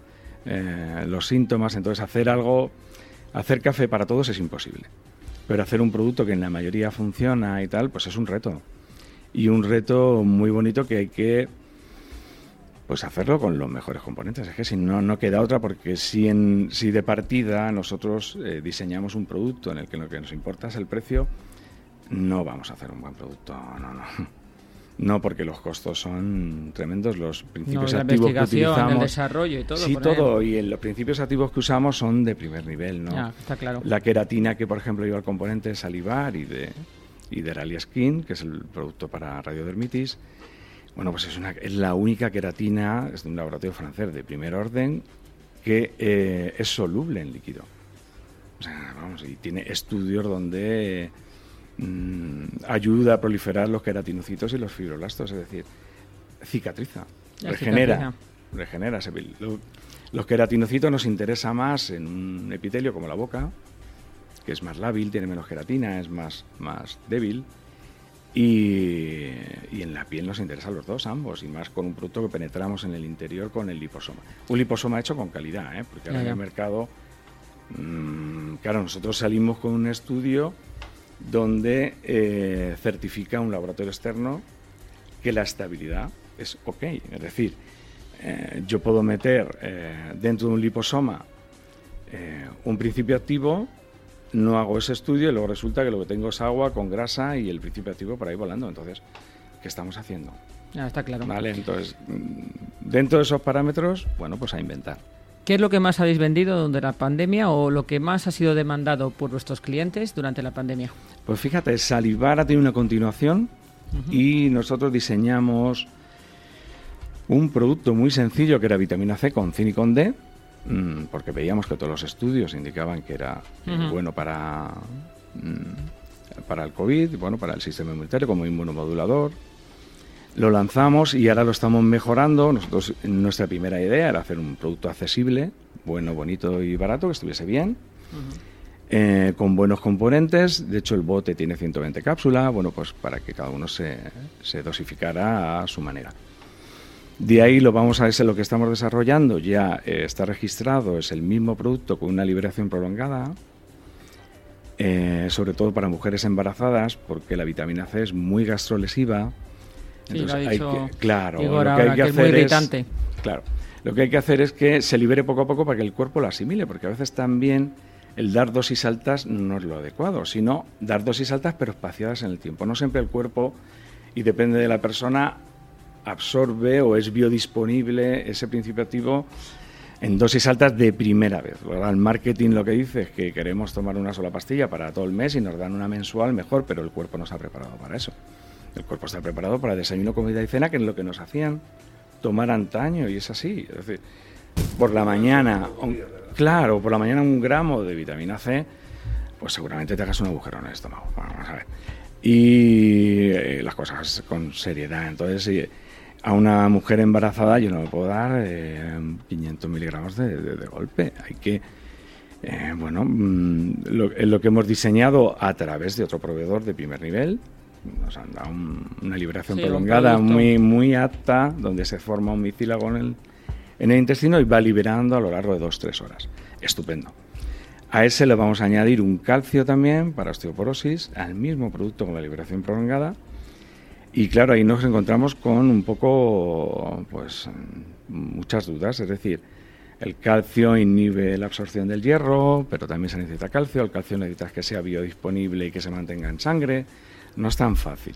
eh, los síntomas. Entonces, hacer algo, hacer café para todos es imposible. Pero hacer un producto que en la mayoría funciona y tal, pues es un reto. Y un reto muy bonito que hay que pues hacerlo con los mejores componentes. Es que si no, no queda otra, porque si, en, si de partida nosotros eh, diseñamos un producto en el que lo que nos importa es el precio, no vamos a hacer un buen producto. No, no. No, porque los costos son tremendos, los principios activos que utilizamos. el desarrollo y todo. Sí, todo. Y los principios activos que usamos son de primer nivel, ¿no? está claro. La queratina que, por ejemplo, lleva el componente de salivar y de, y de Ralia Skin, que es el producto para radiodermitis. Bueno, pues es, una, es la única queratina, es de un laboratorio francés de primer orden, que eh, es soluble en líquido. O sea, vamos, y tiene estudios donde mm, ayuda a proliferar los queratinocitos y los fibroblastos, es decir, cicatriza, regenera, regenera ese los queratinocitos nos interesa más en un epitelio como la boca, que es más lábil, tiene menos queratina, es más, más débil. Y, en la piel nos interesan los dos, ambos, y más con un producto que penetramos en el interior con el liposoma. Un liposoma hecho con calidad, ¿eh? porque ahora en el mercado, mm, claro, nosotros salimos con un estudio donde eh, certifica un laboratorio externo que la estabilidad es ok. Es decir, eh, yo puedo meter eh, dentro de un liposoma un principio activo no hago ese estudio y luego resulta que lo que tengo es agua con grasa y el principio activo por ahí volando. Entonces, ¿qué estamos haciendo? Ya está claro. Vale, entonces, mm, dentro de esos parámetros, bueno, pues a inventar. ¿Qué es lo que más habéis vendido durante la pandemia o lo que más ha sido demandado por vuestros clientes durante la pandemia? Pues fíjate, Salivar ha tenido una continuación y nosotros diseñamos un producto muy sencillo que era vitamina C con zinc y con D, Mm, porque veíamos que todos los estudios indicaban que era bueno para, mm, para el COVID, bueno, para el sistema inmunitario como inmunomodulador. Lo lanzamos y ahora lo estamos mejorando. Nosotros, nuestra primera idea era hacer un producto accesible, bueno, bonito y barato, que estuviese bien. Eh, con buenos componentes, de hecho el bote tiene 120 cápsulas, bueno, pues para que cada uno se, se dosificara a su manera. De ahí lo vamos a ver lo que estamos desarrollando, ya eh, está registrado, es el mismo producto con una liberación prolongada, eh, sobre todo para mujeres embarazadas, porque la vitamina C es muy gastrolesiva. Entonces hay que, claro, lo que hay que, hacer es, claro, lo que hay que hacer es que se libere poco a poco para que el cuerpo lo asimile, porque a veces también el dar dosis altas no es lo adecuado, sino dar dosis altas pero espaciadas en el tiempo. No siempre el cuerpo y depende de la persona absorbe o es biodisponible ese principio activo en dosis altas de primera vez. El marketing lo que dice es que queremos tomar una sola pastilla para todo el mes y nos dan una mensual mejor, pero el cuerpo no está preparado para eso. El cuerpo está preparado para desayuno, comida y cena, que es lo que nos hacían tomar antaño y es así. Por la mañana, claro, por la mañana un gramo de vitamina C, pues seguramente te hagas un agujero en el estómago. Vamos a ver. Y eh, las cosas con seriedad. Entonces, a una mujer embarazada yo no le puedo dar 500 eh, miligramos de, golpe. Hay que, eh, bueno, mm, lo, lo, que hemos diseñado a través de otro proveedor de primer nivel, nos han dado una liberación prolongada muy, muy apta, donde se forma un micílago en el, en el intestino y va liberando a lo largo de 2-3 horas. Estupendo. A ese le vamos a añadir un calcio también para osteoporosis, al mismo producto con la liberación prolongada y claro, ahí nos encontramos con un poco, pues, muchas dudas. Es decir, el calcio inhibe la absorción del hierro, pero también se necesita calcio. El calcio necesita que sea biodisponible y que se mantenga en sangre. No es tan fácil.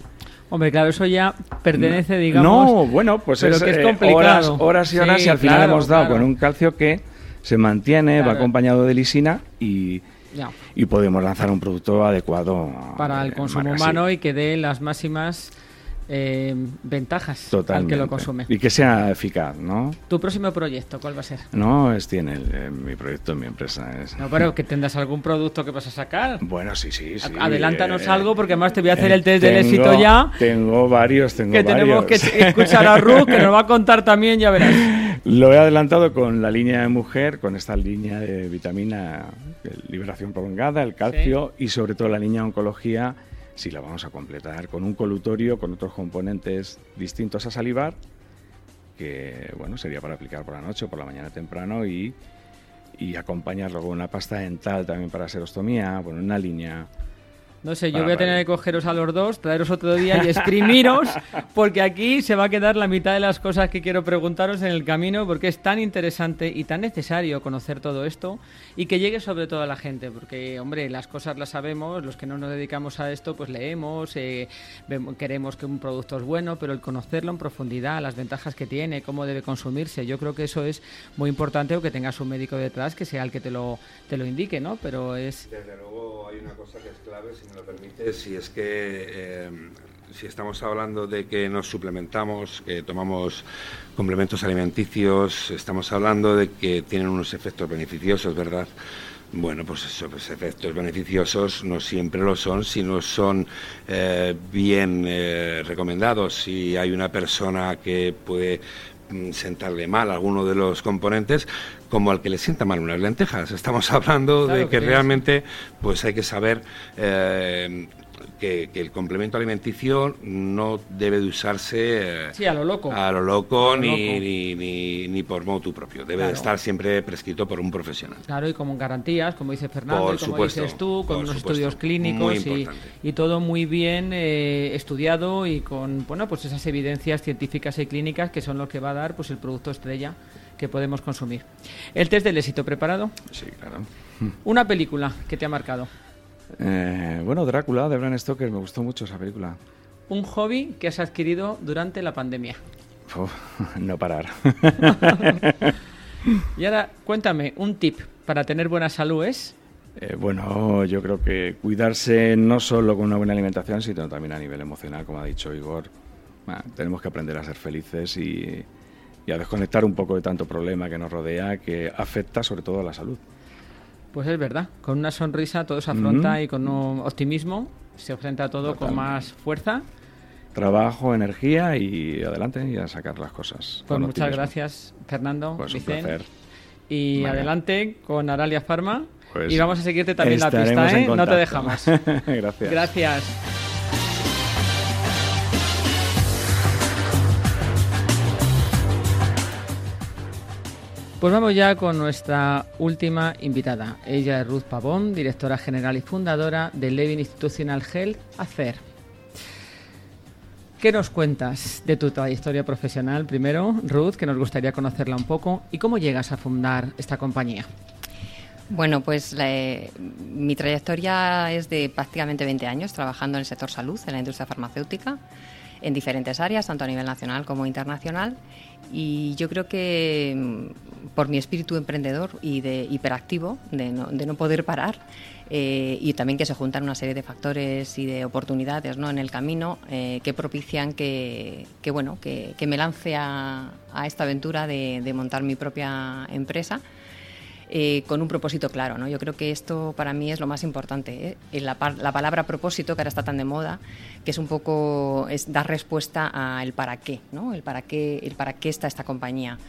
Hombre, claro, eso ya pertenece, digamos. No, bueno, pues es, que es eh, complicado. Horas, y horas y al final hemos dado con un calcio que se mantiene, va acompañado de lisina y, y podemos lanzar un producto adecuado para el consumo humano y que dé las máximas eh, ventajas al que lo consume. Y que sea eficaz, ¿no? ¿Tu próximo proyecto cuál va a ser? No, es tiene eh, mi proyecto en mi empresa. Es... No, pero que tendrás algún producto que vas a sacar. Bueno, sí, sí, sí. Adelántanos eh, algo porque además te voy a hacer el test del éxito ya. Tengo varios, tengo que tenemos que [LAUGHS] escuchar a Ruth, que nos va a contar también, ya verás. Lo he adelantado con la línea de mujer, con esta línea de vitamina, liberación prolongada, el calcio y sobre todo la línea de oncología sí la vamos a completar con un colutorio con otros componentes distintos a salivar, que bueno, sería para aplicar por la noche o por la mañana temprano y, y acompañarlo con una pasta dental también para serostomía, bueno, una línea no sé, yo voy a tener que cogeros a los dos, traeros otro día y exprimiros, [LAUGHS] porque aquí se va a quedar la mitad de las cosas que quiero preguntaros en el camino, porque es tan interesante y tan necesario conocer todo esto y que llegue sobre todo a la gente, porque, hombre, las cosas las sabemos, los que no nos dedicamos a esto, pues leemos, eh, queremos que un producto es bueno, pero el conocerlo en profundidad, las ventajas que tiene, cómo debe consumirse, yo creo que eso es muy importante o que tengas un médico detrás que sea el que te lo, te lo indique, ¿no? Pero es... Desde luego hay una cosa que es clave, Si me lo permite, si es que eh, si estamos hablando de que nos suplementamos, que tomamos complementos alimenticios, estamos hablando de que tienen unos efectos beneficiosos, ¿verdad? Bueno, pues esos efectos beneficiosos no siempre lo son, si no son eh, bien eh, recomendados. Si hay una persona que puede mm, sentarle mal alguno de los componentes, como al que le sienta mal unas lentejas. Estamos [LAUGHS] hablando de que, realmente pues hay que saber eh, que, el complemento alimenticio no debe de usarse a lo loco, a lo loco, ni, Ni, ni, por motu propio. Debe de estar siempre prescrito por un profesional. Claro, y como garantías, como dice Fernando, y como dices tú, con unos estudios clínicos y, y, todo muy bien eh, estudiado y con bueno pues esas evidencias científicas y clínicas que son lo que va a dar pues el producto estrella que podemos consumir. El test del éxito preparado. Sí, claro. Una película que te ha marcado. Eh, bueno, Drácula de Bram Stoker, me gustó mucho esa película. Un hobby que has adquirido durante la pandemia. [LAUGHS] no parar. [LAUGHS] y ahora, cuéntame, un tip para tener buena salud es... Eh, bueno, yo creo que cuidarse no solo con una buena alimentación, sino también a nivel emocional, como ha dicho Igor. tenemos que aprender a ser felices y, y a desconectar un poco de tanto problema que nos rodea que afecta sobre todo a la salud. Pues es verdad, con una sonrisa todo se afronta y con un optimismo se enfrenta todo con más fuerza. Trabajo, energía y adelante y a sacar las cosas. Pues muchas gracias, Fernando. Pues un placer. Y adelante con Aralia Pharma. Pues y vamos a seguirte también la pista, ¿eh? No te dejamos. [LAUGHS] gracias. Gracias. Pues vamos ya con nuestra última invitada. Ella es Ruth Pavón, directora general y fundadora de Levin Institutional Health ACER. ¿Qué nos cuentas de tu trayectoria profesional primero, Ruth, que nos gustaría conocerla un poco, y cómo llegas a fundar esta compañía? Bueno, pues mi trayectoria es de prácticamente 20 años trabajando en el sector salud, en la industria farmacéutica, en diferentes áreas, tanto a nivel nacional como internacional. Y yo creo que mm, por mi espíritu emprendedor y de hiperactivo, de no, de no poder parar, eh, y también que se juntan una serie de factores y de oportunidades ¿no? en el camino eh, que propician que, que bueno, que, me lance a, esta aventura de montar mi propia empresa eh, con un propósito claro. ¿no? Yo creo que esto para mí es lo más importante. ¿eh? La, palabra propósito, que ahora está tan de moda, que es un poco es dar respuesta al para qué, ¿no? el, para qué el para qué está esta compañía.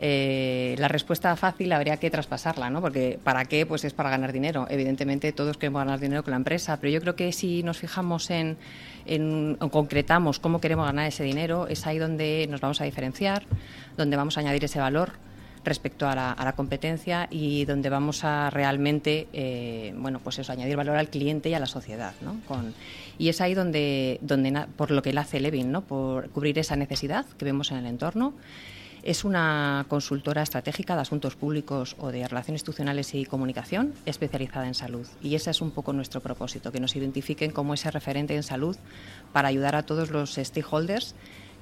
Eh, la respuesta fácil habría que traspasarla, ¿no? Porque ¿para qué? Pues es para ganar dinero. Evidentemente todos queremos ganar dinero con la empresa, pero yo creo que si nos fijamos en, en concretamos cómo queremos ganar ese dinero, es ahí donde nos vamos a diferenciar, donde vamos a añadir ese valor respecto a la, competencia y donde vamos a realmente, eh, bueno, pues eso, añadir valor al cliente y a la sociedad, ¿no? Con, y es ahí donde, donde por lo que él hace Levin, ¿no? Por cubrir esa necesidad que vemos en el entorno. Es una consultora estratégica de asuntos públicos o de relaciones institucionales y comunicación especializada en salud. Y ese es un poco nuestro propósito, que nos identifiquen como ese referente en salud para ayudar a todos los stakeholders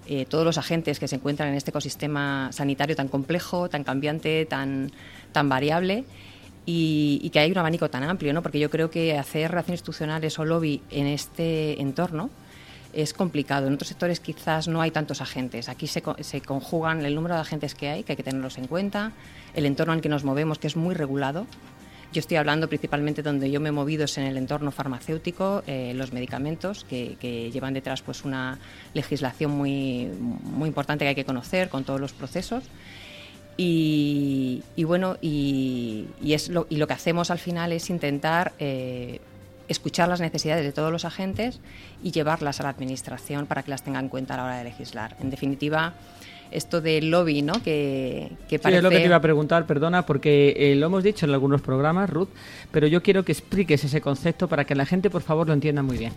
eh, todos los agentes que se encuentran en este ecosistema sanitario tan complejo, tan cambiante, tan, tan variable. Y, que hay un abanico tan amplio, ¿no? porque yo creo que hacer relaciones institucionales o lobby en este entorno es complicado. En otros sectores quizás no hay tantos agentes. Aquí se, se, conjugan el número de agentes que hay, que hay que tenerlos en cuenta, el entorno en el que nos movemos, que es muy regulado, yo estoy hablando principalmente donde yo me he movido es en el entorno farmacéutico, eh, los medicamentos que, llevan detrás pues una legislación muy, muy importante que hay que conocer con todos los procesos. Y, bueno, y, es lo, y lo que hacemos al final es intentar eh, escuchar las necesidades de todos los agentes y llevarlas a la Administración para que las tenga en cuenta a la hora de legislar. En definitiva, esto del lobby, ¿no? Que, que parece... Sí, es lo que te iba a preguntar, perdona, porque eh, lo hemos dicho en algunos programas, Ruth, pero yo quiero que expliques ese concepto para que la gente, por favor, lo entienda muy bien.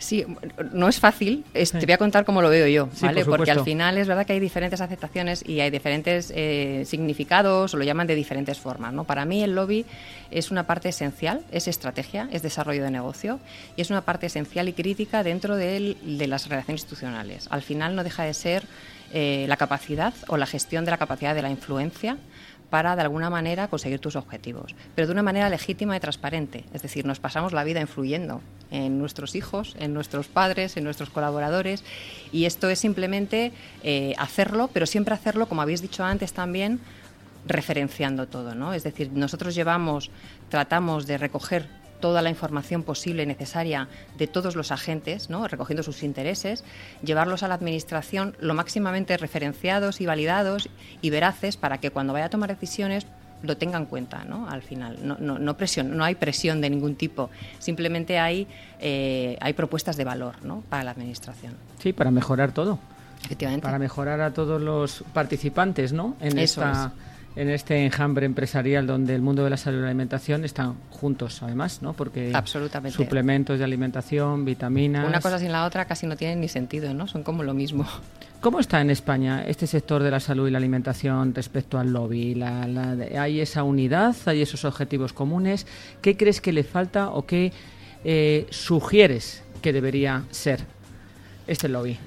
Sí, no es fácil. Te voy a contar cómo lo veo yo, ¿vale? Porque al final es verdad que hay diferentes aceptaciones y hay diferentes eh, significados o lo llaman de diferentes formas, ¿no? Para mí el lobby es una parte esencial, es estrategia, es desarrollo de negocio y es una parte esencial y crítica dentro de las relaciones institucionales. Al final no deja de ser eh, la capacidad o la gestión de la capacidad de la influencia para de alguna manera conseguir tus objetivos, pero de una manera legítima y transparente. Es decir, nos pasamos la vida influyendo en nuestros hijos, en nuestros padres, en nuestros colaboradores. Y esto es simplemente eh, hacerlo, pero siempre hacerlo, como habéis dicho antes también, referenciando todo, ¿no? Es decir, nosotros llevamos, tratamos de recoger toda la información posible y necesaria de todos los agentes, ¿no? recogiendo sus intereses, llevarlos a la Administración lo máximamente referenciados y validados y veraces para que cuando vaya a tomar decisiones lo tenga en cuenta ¿no? al final. No, no, presión, no hay presión de ningún tipo, simplemente hay, eh, hay propuestas de valor ¿no? para la Administración. Sí, para mejorar todo. Efectivamente. Para mejorar a todos los participantes ¿no? en esta en este enjambre empresarial donde el mundo de la salud y la alimentación están juntos, además, ¿no? Porque Absolutamente. suplementos de alimentación, vitaminas. Una cosa sin la otra casi no tienen ni sentido, ¿no? Son como lo mismo. ¿Cómo está en España este sector de la salud y la alimentación respecto al lobby? La, ¿Hay esa unidad? ¿Hay esos objetivos comunes? ¿Qué crees que le falta o qué eh, sugieres que debería ser este lobby?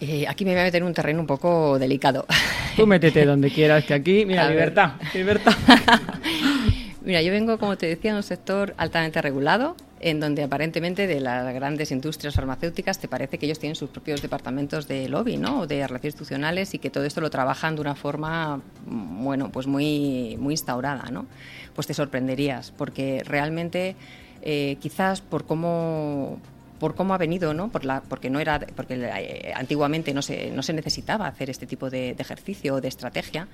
Eh, aquí me voy a meter en un terreno un poco delicado. [LAUGHS] Tú métete donde quieras, que aquí, mira, libertad, libertad. [LAUGHS] mira, yo vengo, como te decía, de un sector altamente regulado, en donde aparentemente de las grandes industrias farmacéuticas te parece que ellos tienen sus propios departamentos de lobby, ¿no? O de relaciones institucionales y que todo esto lo trabajan de una forma, bueno, pues muy, muy instaurada, ¿no? Pues te sorprenderías, porque realmente eh, quizás por cómo por cómo ha venido, ¿no? Por la, porque no era, porque eh, antiguamente no se, no se necesitaba hacer este tipo de, ejercicio o de estrategia.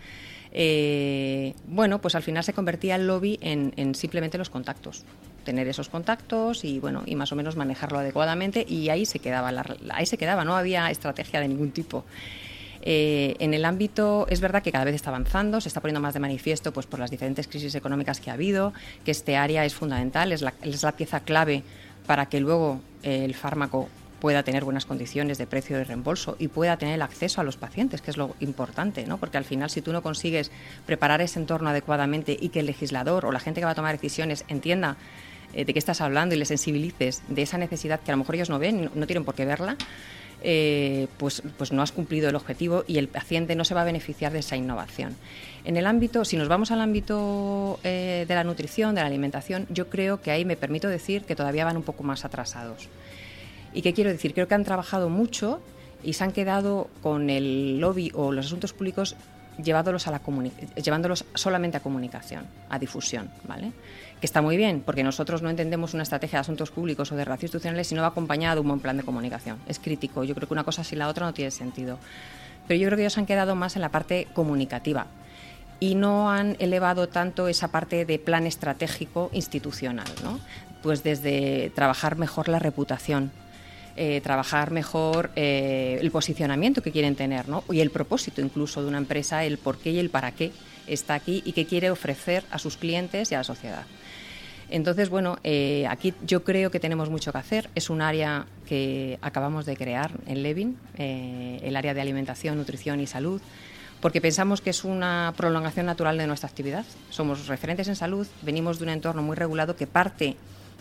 Eh, bueno, pues al final se convertía el lobby en, simplemente los contactos, tener esos contactos y bueno y más o menos manejarlo adecuadamente y ahí se quedaba, ahí se quedaba, no había estrategia de ningún tipo. Eh, en el ámbito, es verdad que cada vez está avanzando, se está poniendo más de manifiesto pues, por las diferentes crisis económicas que ha habido, que este área es fundamental, es la, es la pieza clave para que luego eh, el fármaco pueda tener buenas condiciones de precio de reembolso y pueda tener el acceso a los pacientes, que es lo importante, ¿no? Porque al final, si tú no consigues preparar ese entorno adecuadamente y que el legislador o la gente que va a tomar decisiones entienda eh, de qué estás hablando y le sensibilices de esa necesidad que a lo mejor ellos no ven, no tienen por qué verla, eh, pues, pues no has cumplido el objetivo y el paciente no se va a beneficiar de esa innovación. En el ámbito, si nos vamos al ámbito eh, de la nutrición, de la alimentación, yo creo que ahí me permito decir que todavía van un poco más atrasados. ¿Y qué quiero decir? Creo que han trabajado mucho y se han quedado con el lobby o los asuntos públicos llevándolos, a la llevándolos solamente a comunicación, a difusión, ¿vale? Que está muy bien, porque nosotros no entendemos una estrategia de asuntos públicos o de relaciones institucionales si no va acompañada de un buen plan de comunicación. Es crítico. Yo creo que una cosa sin la otra no tiene sentido. Pero yo creo que ellos han quedado más en la parte comunicativa y no han elevado tanto esa parte de plan estratégico institucional, ¿no? Pues desde trabajar mejor la reputación, eh, trabajar mejor eh, el posicionamiento que quieren tener ¿no? y el propósito incluso de una empresa, el por qué y el para qué está aquí y qué quiere ofrecer a sus clientes y a la sociedad. Entonces, bueno, eh, aquí yo creo que tenemos mucho que hacer. Es un área que acabamos de crear en Levin, el área de alimentación, nutrición y salud, porque pensamos que es una prolongación natural de nuestra actividad. Somos referentes en salud, venimos de un entorno muy regulado que parte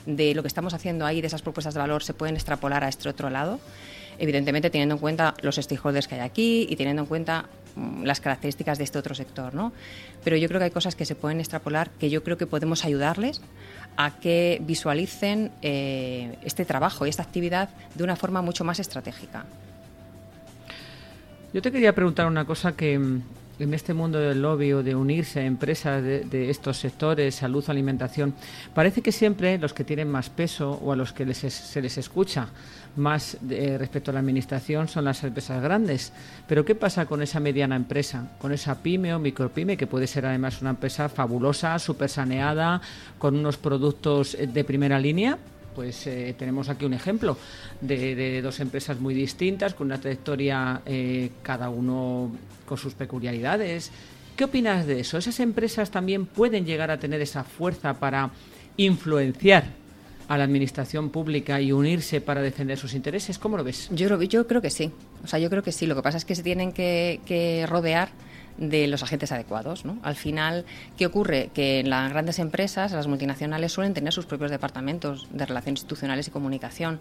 de lo que estamos haciendo ahí, de esas propuestas de valor, se pueden extrapolar a este otro lado, evidentemente teniendo en cuenta los stakeholders que hay aquí y teniendo en cuenta las características de este otro sector, ¿no? Pero yo creo que hay cosas que se pueden extrapolar que yo creo que podemos ayudarles a que visualicen eh, este trabajo y esta actividad de una forma mucho más estratégica. Yo te quería preguntar una cosa que mm, en este mundo del lobby o de unirse a empresas de, estos sectores, salud, alimentación, parece que siempre los que tienen más peso o a los que se les escucha más respecto a la administración son las empresas grandes. Pero ¿qué pasa con esa mediana empresa, con esa pyme o micropyme, que puede ser además una empresa fabulosa, súper saneada, con unos productos de primera línea? pues eh, tenemos aquí un ejemplo de, dos empresas muy distintas, con una trayectoria eh, cada uno con sus peculiaridades. ¿Qué opinas de eso? ¿Esas empresas también pueden llegar a tener esa fuerza para influenciar a la administración pública y unirse para defender sus intereses? ¿Cómo lo ves? Yo, lo, yo creo que sí. O sea, yo creo que sí. Lo que pasa es que se tienen que rodear de los agentes adecuados. ¿no? Al final, ¿qué ocurre? Que en las grandes empresas, las multinacionales, suelen tener sus propios departamentos de relaciones institucionales y comunicación.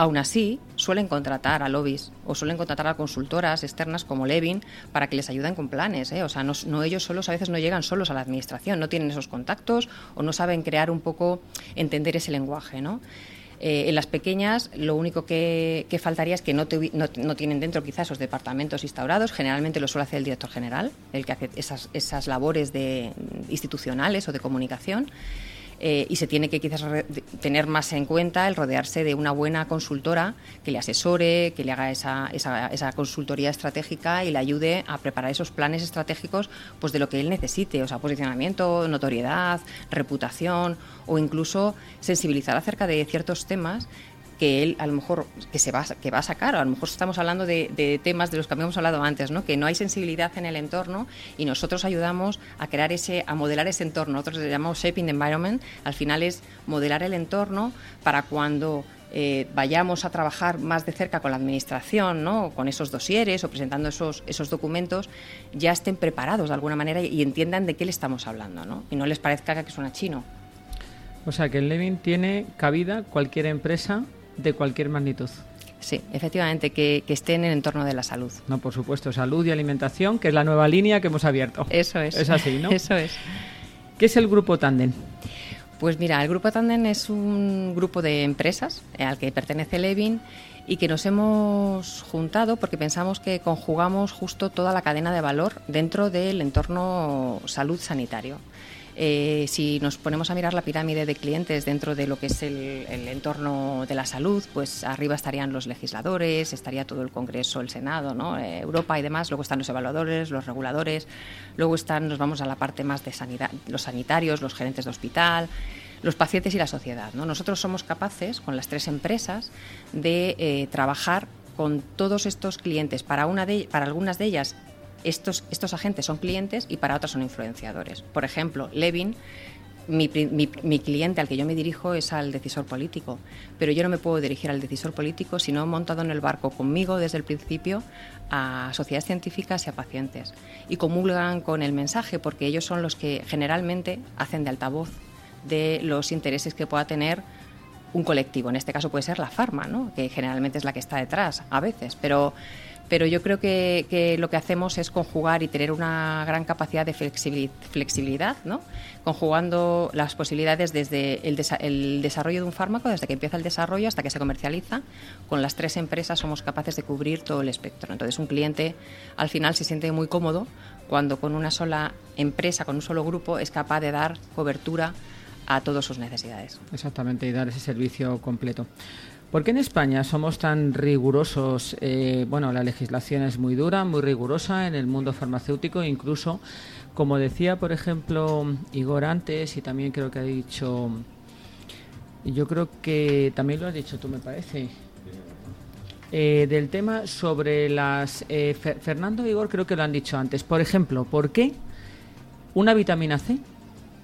Aún así, suelen contratar a lobbies o suelen contratar a consultoras externas como Levin para que les ayuden con planes. ¿eh? O sea, no, ellos solos a veces no llegan solos a la administración, no tienen esos contactos o no saben crear un poco, entender ese lenguaje. Eh, en las pequeñas, lo único que, faltaría es que no, no, tienen dentro quizás esos departamentos instaurados. Generalmente lo suele hacer el director general, el que hace esas, esas labores de, institucionales o de comunicación. Eh, y se tiene que quizás tener más en cuenta el rodearse de una buena consultora que le asesore, que le haga esa, esa, esa, consultoría estratégica y le ayude a preparar esos planes estratégicos pues de lo que él necesite, o sea, posicionamiento, notoriedad, reputación o incluso sensibilizar acerca de ciertos temas que él a lo mejor que se va que va a sacar, a lo mejor estamos hablando de, temas de los que habíamos hablado antes, ¿no? que no hay sensibilidad en el entorno y nosotros ayudamos a crear ese, a modelar ese entorno. Nosotros le llamamos shaping the environment, al final es modelar el entorno para cuando eh, vayamos a trabajar más de cerca con la administración, ¿no? con esos dosieres o presentando esos, esos documentos, ya estén preparados de alguna manera y entiendan de qué le estamos hablando ¿no? y no les parezca que suena chino. O sea que el Levin tiene cabida cualquier empresa de cualquier magnitud. Sí, efectivamente, que, estén en el entorno de la salud. No, por supuesto, salud y alimentación, que es la nueva línea que hemos abierto. Eso es. Es así, ¿no? [LAUGHS] Eso es. ¿Qué es el Grupo Tandem? Pues mira, el Grupo Tandem es un grupo de empresas al que pertenece Levin y que nos hemos juntado porque pensamos que conjugamos justo toda la cadena de valor dentro del entorno salud sanitario. Eh, si nos ponemos a mirar la pirámide de clientes dentro de lo que es el, entorno de la salud, pues arriba estarían los legisladores, estaría todo el Congreso, el Senado, ¿no? Eh, Europa y demás, luego están los evaluadores, los reguladores, luego están, nos vamos a la parte más de sanidad, los sanitarios, los gerentes de hospital los pacientes y la sociedad. ¿no? Nosotros somos capaces, con las tres empresas, de eh, trabajar con todos estos clientes. Para, una de, para algunas de ellas estos, estos agentes son clientes y para otras son influenciadores. Por ejemplo, Levin mi, cliente al que yo me dirijo es al decisor político, pero yo no me puedo dirigir al decisor político si no he montado en el barco conmigo desde el principio a sociedades científicas y a pacientes. Y comulgan con el mensaje porque ellos son los que generalmente hacen de altavoz de los intereses que pueda tener un colectivo. En este caso puede ser la farma, ¿no? que generalmente es la que está detrás a veces, pero pero yo creo que, lo que hacemos es conjugar y tener una gran capacidad de flexibilidad, ¿no? conjugando las posibilidades desde el, el, desarrollo de un fármaco, desde que empieza el desarrollo hasta que se comercializa. Con las tres empresas somos capaces de cubrir todo el espectro. Entonces, un cliente al final se siente muy cómodo cuando con una sola empresa, con un solo grupo, es capaz de dar cobertura a todas sus necesidades. Exactamente, y dar ese servicio completo. ¿Por qué en España somos tan rigurosos? Eh, bueno, la legislación es muy dura, muy rigurosa en el mundo farmacéutico, incluso, como decía, por ejemplo, Igor antes, y también creo que ha dicho, yo creo que también lo has dicho tú, me parece, eh, del tema sobre las... Eh, Fernando y Igor creo que lo han dicho antes. Por ejemplo, ¿por qué una vitamina C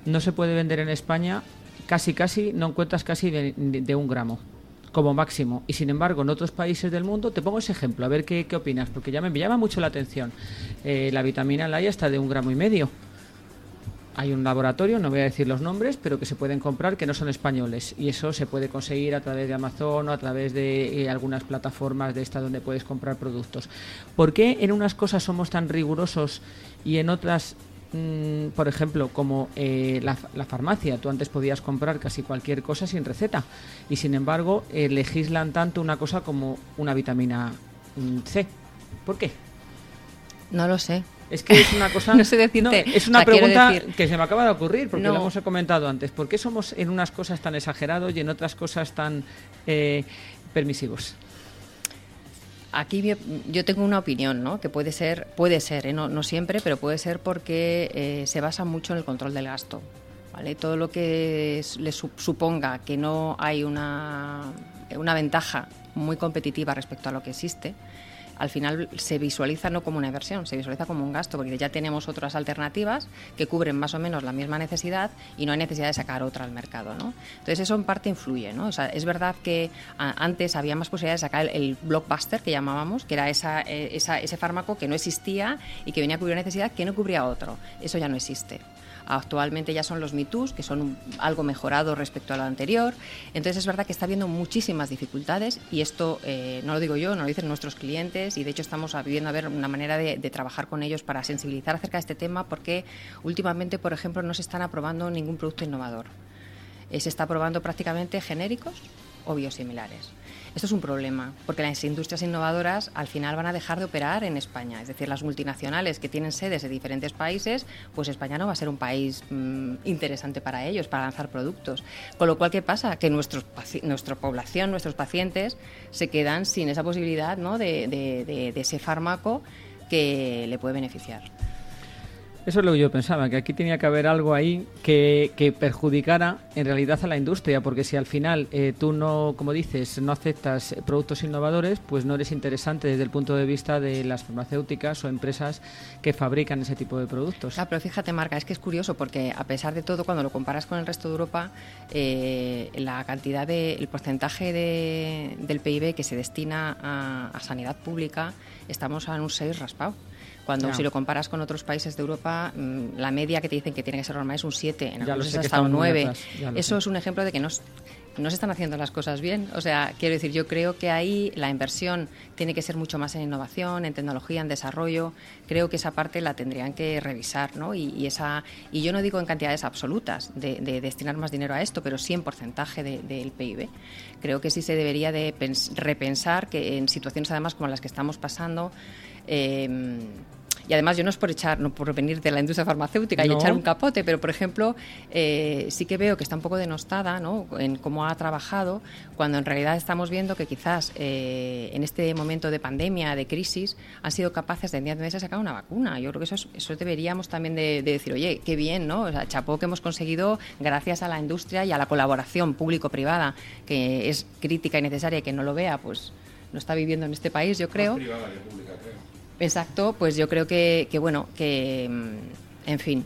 no se puede vender en España casi, casi, no encuentras casi de un gramo? Como máximo. Y sin embargo, en otros países del mundo, te pongo ese ejemplo, a ver qué, qué opinas, porque ya me, llama mucho la atención. Eh, la vitamina la está de un gramo y medio. Hay un laboratorio, no voy a decir los nombres, pero que se pueden comprar que no son españoles. Y eso se puede conseguir a través de Amazon o a través de eh, algunas plataformas de esta donde puedes comprar productos. ¿Por qué en unas cosas somos tan rigurosos y en otras Mm, por ejemplo, como eh, la, farmacia, tú antes podías comprar casi cualquier cosa sin receta y sin embargo eh, legislan tanto una cosa como una vitamina mm, C. ¿Por qué? No lo sé. Es que es una cosa. [LAUGHS] no sé decirte. es una pregunta que se me acaba de ocurrir porque lo hemos comentado antes. ¿Por qué somos en unas cosas tan exagerados y en otras cosas tan eh, permisivos? Aquí yo tengo una opinión, ¿no? que puede ser, puede ser, ¿eh? no, siempre, pero puede ser porque eh, se basa mucho en el control del gasto. ¿vale? Todo lo que le suponga que no hay una, una ventaja muy competitiva respecto a lo que existe, al final se visualiza no como una inversión, se visualiza como un gasto, porque ya tenemos otras alternativas que cubren más o menos la misma necesidad y no hay necesidad de sacar otra al mercado. ¿no? Entonces eso en parte influye. ¿no? O sea, es verdad que antes había más posibilidades de sacar el, blockbuster que llamábamos, que era eh, ese fármaco que no existía y que venía a cubrir una necesidad que no cubría otro. Eso ya no existe. Actualmente ya son los MeToos, que son algo mejorado respecto a lo anterior. Entonces es verdad que está habiendo muchísimas dificultades y esto eh, no lo digo yo, no lo dicen nuestros clientes y de hecho estamos viviendo a ver una manera de, trabajar con ellos para sensibilizar acerca de este tema porque últimamente, por ejemplo, no se están aprobando ningún producto innovador. Eh, se está aprobando prácticamente genéricos o biosimilares. Esto es un problema, porque las industrias innovadoras al final van a dejar de operar en España. Es decir, las multinacionales que tienen sedes de diferentes países, pues España no va a ser un país mm, interesante para ellos, para lanzar productos. Con lo cual, ¿qué pasa? Que nuestros, nuestra población, nuestros pacientes, se quedan sin esa posibilidad de ese fármaco que le puede beneficiar. Eso es lo que yo pensaba, que aquí tenía que haber algo ahí que, perjudicara en realidad a la industria, porque si al final eh, tú no, como dices, no aceptas productos innovadores, pues no eres interesante desde el punto de vista de las farmacéuticas o empresas que fabrican ese tipo de productos. pero fíjate, Marca, es que es curioso porque a pesar de todo, cuando lo comparas con el resto de Europa, eh, la cantidad de, el porcentaje del PIB que se destina a, sanidad pública, estamos a un 6 raspado. Cuando si lo comparas con otros países de Europa, mm, la media que te dicen que tiene que ser normal es un 7, en algunos es hasta un 9. Eso es un ejemplo de que no, no se están haciendo las cosas bien. O sea, quiero decir, yo creo que ahí la inversión tiene que ser mucho más en innovación, en tecnología, en desarrollo. Creo que esa parte la tendrían que revisar, ¿no? Y, esa, y yo no digo en cantidades absolutas de, destinar más dinero a esto, pero sí en porcentaje del PIB. Creo que sí se debería de repensar que en situaciones además como las que estamos pasando, eh, y además yo no es por echar, no por venir de la industria farmacéutica y echar un capote, pero por ejemplo eh, sí que veo que está un poco denostada ¿no? en cómo ha trabajado, cuando en realidad estamos viendo que quizás eh, en este momento de pandemia, de crisis, han sido capaces de en 10 meses sacar una vacuna. Yo creo que eso, eso deberíamos también de, decir, oye, qué bien, ¿no? O sea, chapó que hemos conseguido gracias a la industria y a la colaboración público-privada, que es crítica y necesaria y que no lo vea, pues no está viviendo en este país, yo creo. privada que pública, creo. Exacto, pues yo creo que, bueno, que mm, en fin,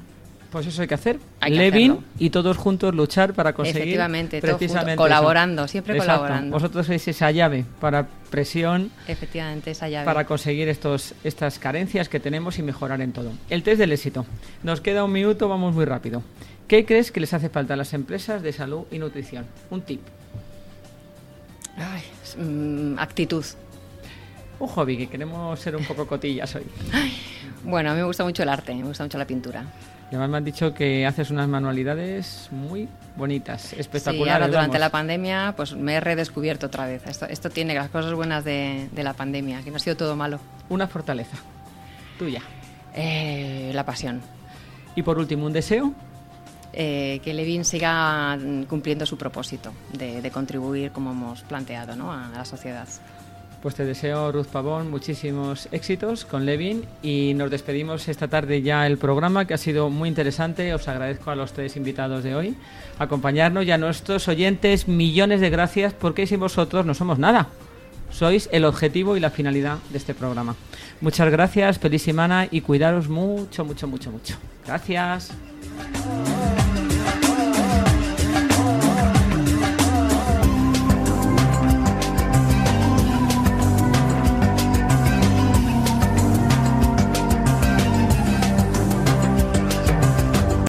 pues eso hay que hacer. Levin y todos juntos luchar para conseguir. Efectivamente, precisamente colaborando, siempre colaborando. Vosotros sois esa llave para presión. Efectivamente, esa llave. Para conseguir estos, estas carencias que tenemos y mejorar en todo. El test del éxito. Nos queda un minuto, vamos muy rápido. ¿Qué crees que les hace falta a las empresas de salud y nutrición? Un tip. Ay, mm, actitud un hobby, que queremos ser un poco cotillas hoy. Bueno, a mí me gusta mucho el arte, me gusta mucho la pintura. Y además me han dicho que haces unas manualidades muy bonitas, espectaculares. Sí, ahora durante la pandemia pues me he redescubierto otra vez. Esto, esto tiene las cosas buenas de, la pandemia, que no ha sido todo malo. Una fortaleza tuya. Eh, la pasión. Y por último, un deseo. Eh, que Levin siga cumpliendo su propósito de, de contribuir, como hemos planteado, ¿no? a la sociedad. Pues te deseo, Ruth Pavón, muchísimos éxitos con Levin y nos despedimos esta tarde ya el programa que ha sido muy interesante. Os agradezco a los tres invitados de hoy acompañarnos y a nuestros oyentes millones de gracias porque sin vosotros no somos nada. Sois el objetivo y la finalidad de este programa. Muchas gracias, feliz semana y cuidaros mucho, mucho, mucho, mucho. Gracias.